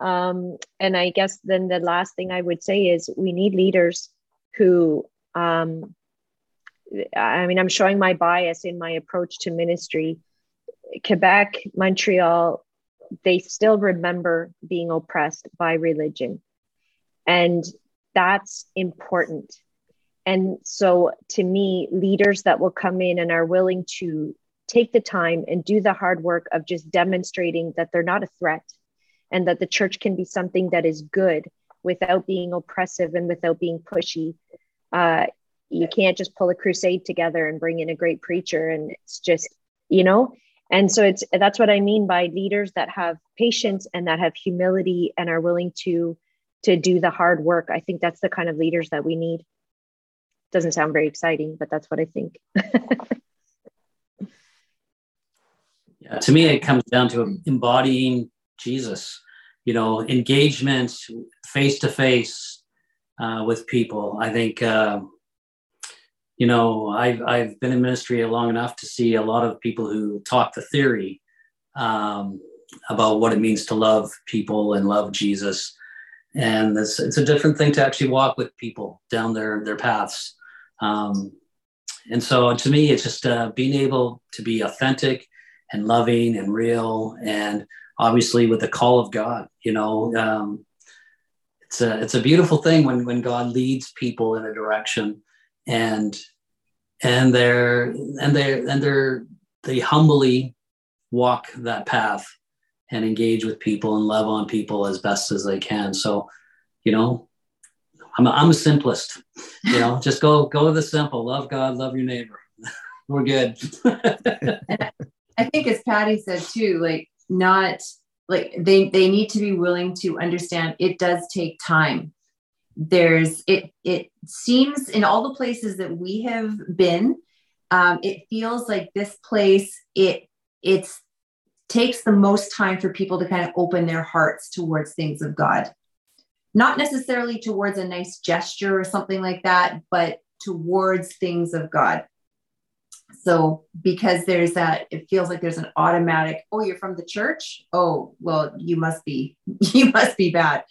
Um, and I guess then the last thing I would say is we need leaders who, um, I mean, I'm showing my bias in my approach to ministry. Quebec, Montreal, they still remember being oppressed by religion. And that's important and so, to me, leaders that will come in and are willing to take the time and do the hard work of just demonstrating that they're not a threat and that the church can be something that is good without being oppressive and without being pushy. Uh, you can't just pull a crusade together and bring in a great preacher and it's just, you know, and so it's that's what I mean by leaders that have patience and that have humility and are willing to to do the hard work. I think that's the kind of leaders that we need doesn't sound very exciting, but that's what I think. yeah, to me, it comes down to embodying Jesus, you know, engagement face to face with people. I think, uh, you know, I've, I've been in ministry long enough to see a lot of people who talk the theory um, about what it means to love people and love Jesus and it's, it's a different thing to actually walk with people down their their paths um, and so to me, it's just uh, being able to be authentic and loving and real, and obviously with the call of God. You know, um, it's a it's a beautiful thing when when God leads people in a direction, and and they're and they're and they're they humbly walk that path and engage with people and love on people as best as they can. So, you know, I'm a, I'm a simplest, you know, just go, go with the simple, love God, love your neighbor. We're good. I think as Patty said too, like not like they, they need to be willing to understand it does take time. There's it, it seems in all the places that we have been, um, it feels like this place, it, it's takes the most time for people to kind of open their hearts towards things of God not necessarily towards a nice gesture or something like that, but towards things of God. So, because there's that, it feels like there's an automatic, oh, you're from the church? Oh, well, you must be, you must be bad.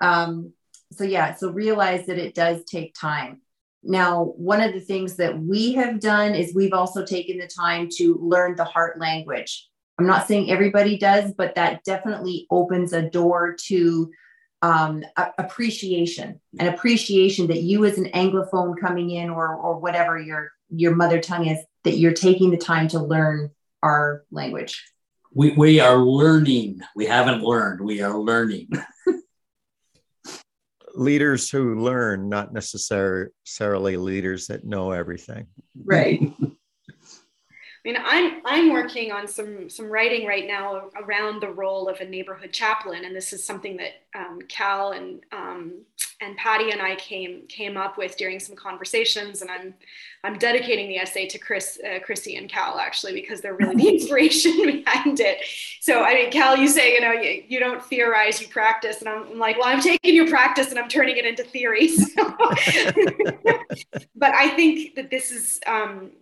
Um, so, yeah, so realize that it does take time. Now, one of the things that we have done is we've also taken the time to learn the heart language. I'm not saying everybody does, but that definitely opens a door to um, appreciation, an appreciation that you as an Anglophone coming in or, or whatever your, your mother tongue is, that you're taking the time to learn our language. We, we are learning. We haven't learned. We are learning. leaders who learn, not necessarily leaders that know everything. Right. I mean, I'm I'm working on some some writing right now around the role of a neighborhood chaplain, and this is something that um, Cal and um, and Patty and I came came up with during some conversations, and I'm I'm dedicating the essay to Chris, uh, Chrissy, and Cal actually because they're really the inspiration behind it. So I mean, Cal, you say you know you, you don't theorize, you practice, and I'm, I'm, like, well, I'm taking your practice and I'm turning it into theory. So. but I think that this is um,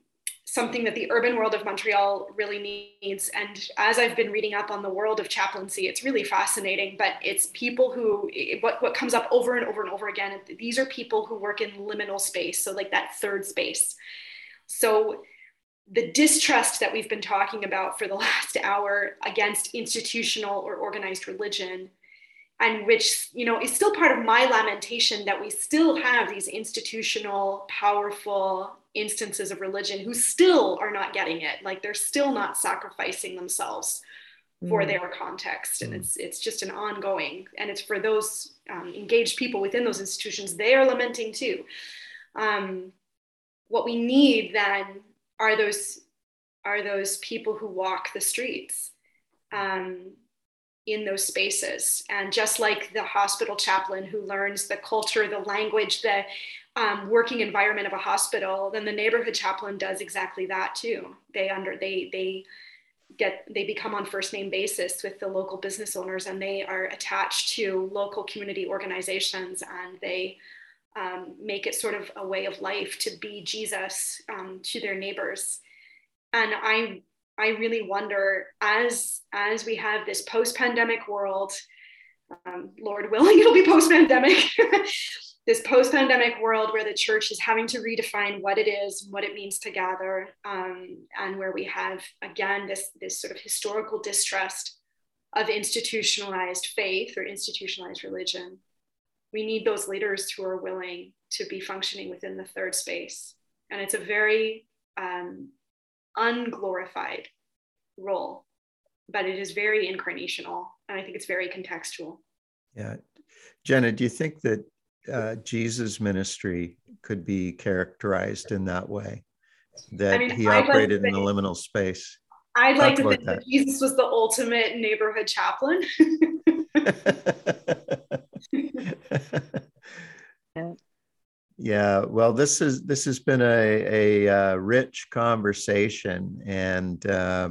something that the urban world of Montreal really needs. And as I've been reading up on the world of chaplaincy, it's really fascinating. But it's people who, what, what comes up over and over and over again, these are people who work in liminal space. So, like that third space. So, the distrust that we've been talking about for the last hour against institutional or organized religion and which you know is still part of my lamentation that we still have these institutional powerful instances of religion who still are not getting it like they're still not sacrificing themselves for mm. their context and mm. it's it's just an ongoing and it's for those um, engaged people within those institutions they are lamenting too um, what we need then are those are those people who walk the streets um, in those spaces. And just like the hospital chaplain who learns the culture the language the um, working environment of a hospital then the neighborhood chaplain does exactly that too. They under they they get they become on first name basis with the local business owners and they are attached to local community organizations and they um, make it sort of a way of life to be jesus um, to their neighbors. And i i really wonder as as we have this post-pandemic world um, lord willing it'll be post-pandemic this post-pandemic world where the church is having to redefine what it is what it means to gather um, and where we have again this this sort of historical distrust of institutionalized faith or institutionalized religion. We need those leaders who are willing to be functioning within the third space. And it's a very um, unglorified role but it is very incarnational and i think it's very contextual yeah jenna do you think that uh, Jesus' ministry could be characterized in that way, that I mean, he operated like in the liminal space. I'd Talk like to think that. that Jesus was the ultimate neighborhood chaplain. yeah, well, this is this has been a a uh, rich conversation, and uh,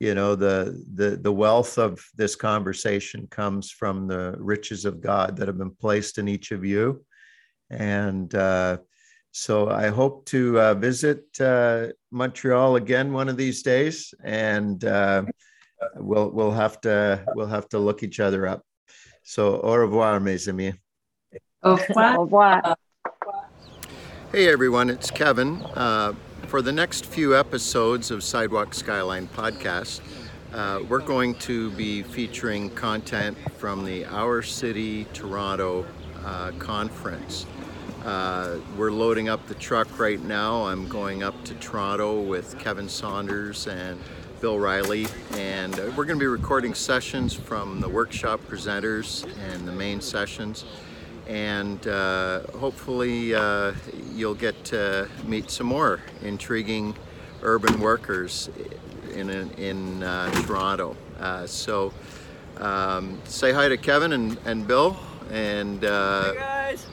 you know the the the wealth of this conversation comes from the riches of god that have been placed in each of you. And uh, so i hope to uh, visit uh, montreal again one of these days and uh, we'll we'll have to we'll have to look each other up. So au revoir mes amis. Au revoir, au revoir. Hey everyone it's kevin uh, for the next few episodes of Sidewalk Skyline podcast, uh, we're going to be featuring content from the Our City Toronto uh, conference. Uh, we're loading up the truck right now. I'm going up to Toronto with Kevin Saunders and Bill Riley, and we're going to be recording sessions from the workshop presenters and the main sessions and uh, hopefully uh, you'll get to meet some more intriguing urban workers in, in uh, Toronto. Uh, so um, say hi to Kevin and, and Bill and uh, hey guys.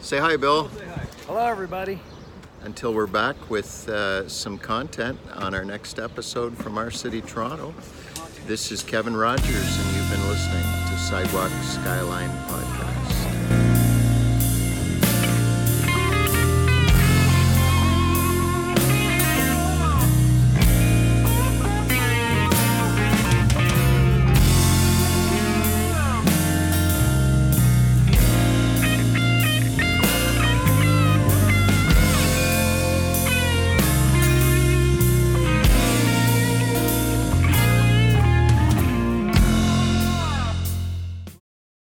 say hi Bill. Say hi. Hello everybody. Until we're back with uh, some content on our next episode from our city, Toronto. This is Kevin Rogers, and you've been listening to Sidewalk Skyline Podcast.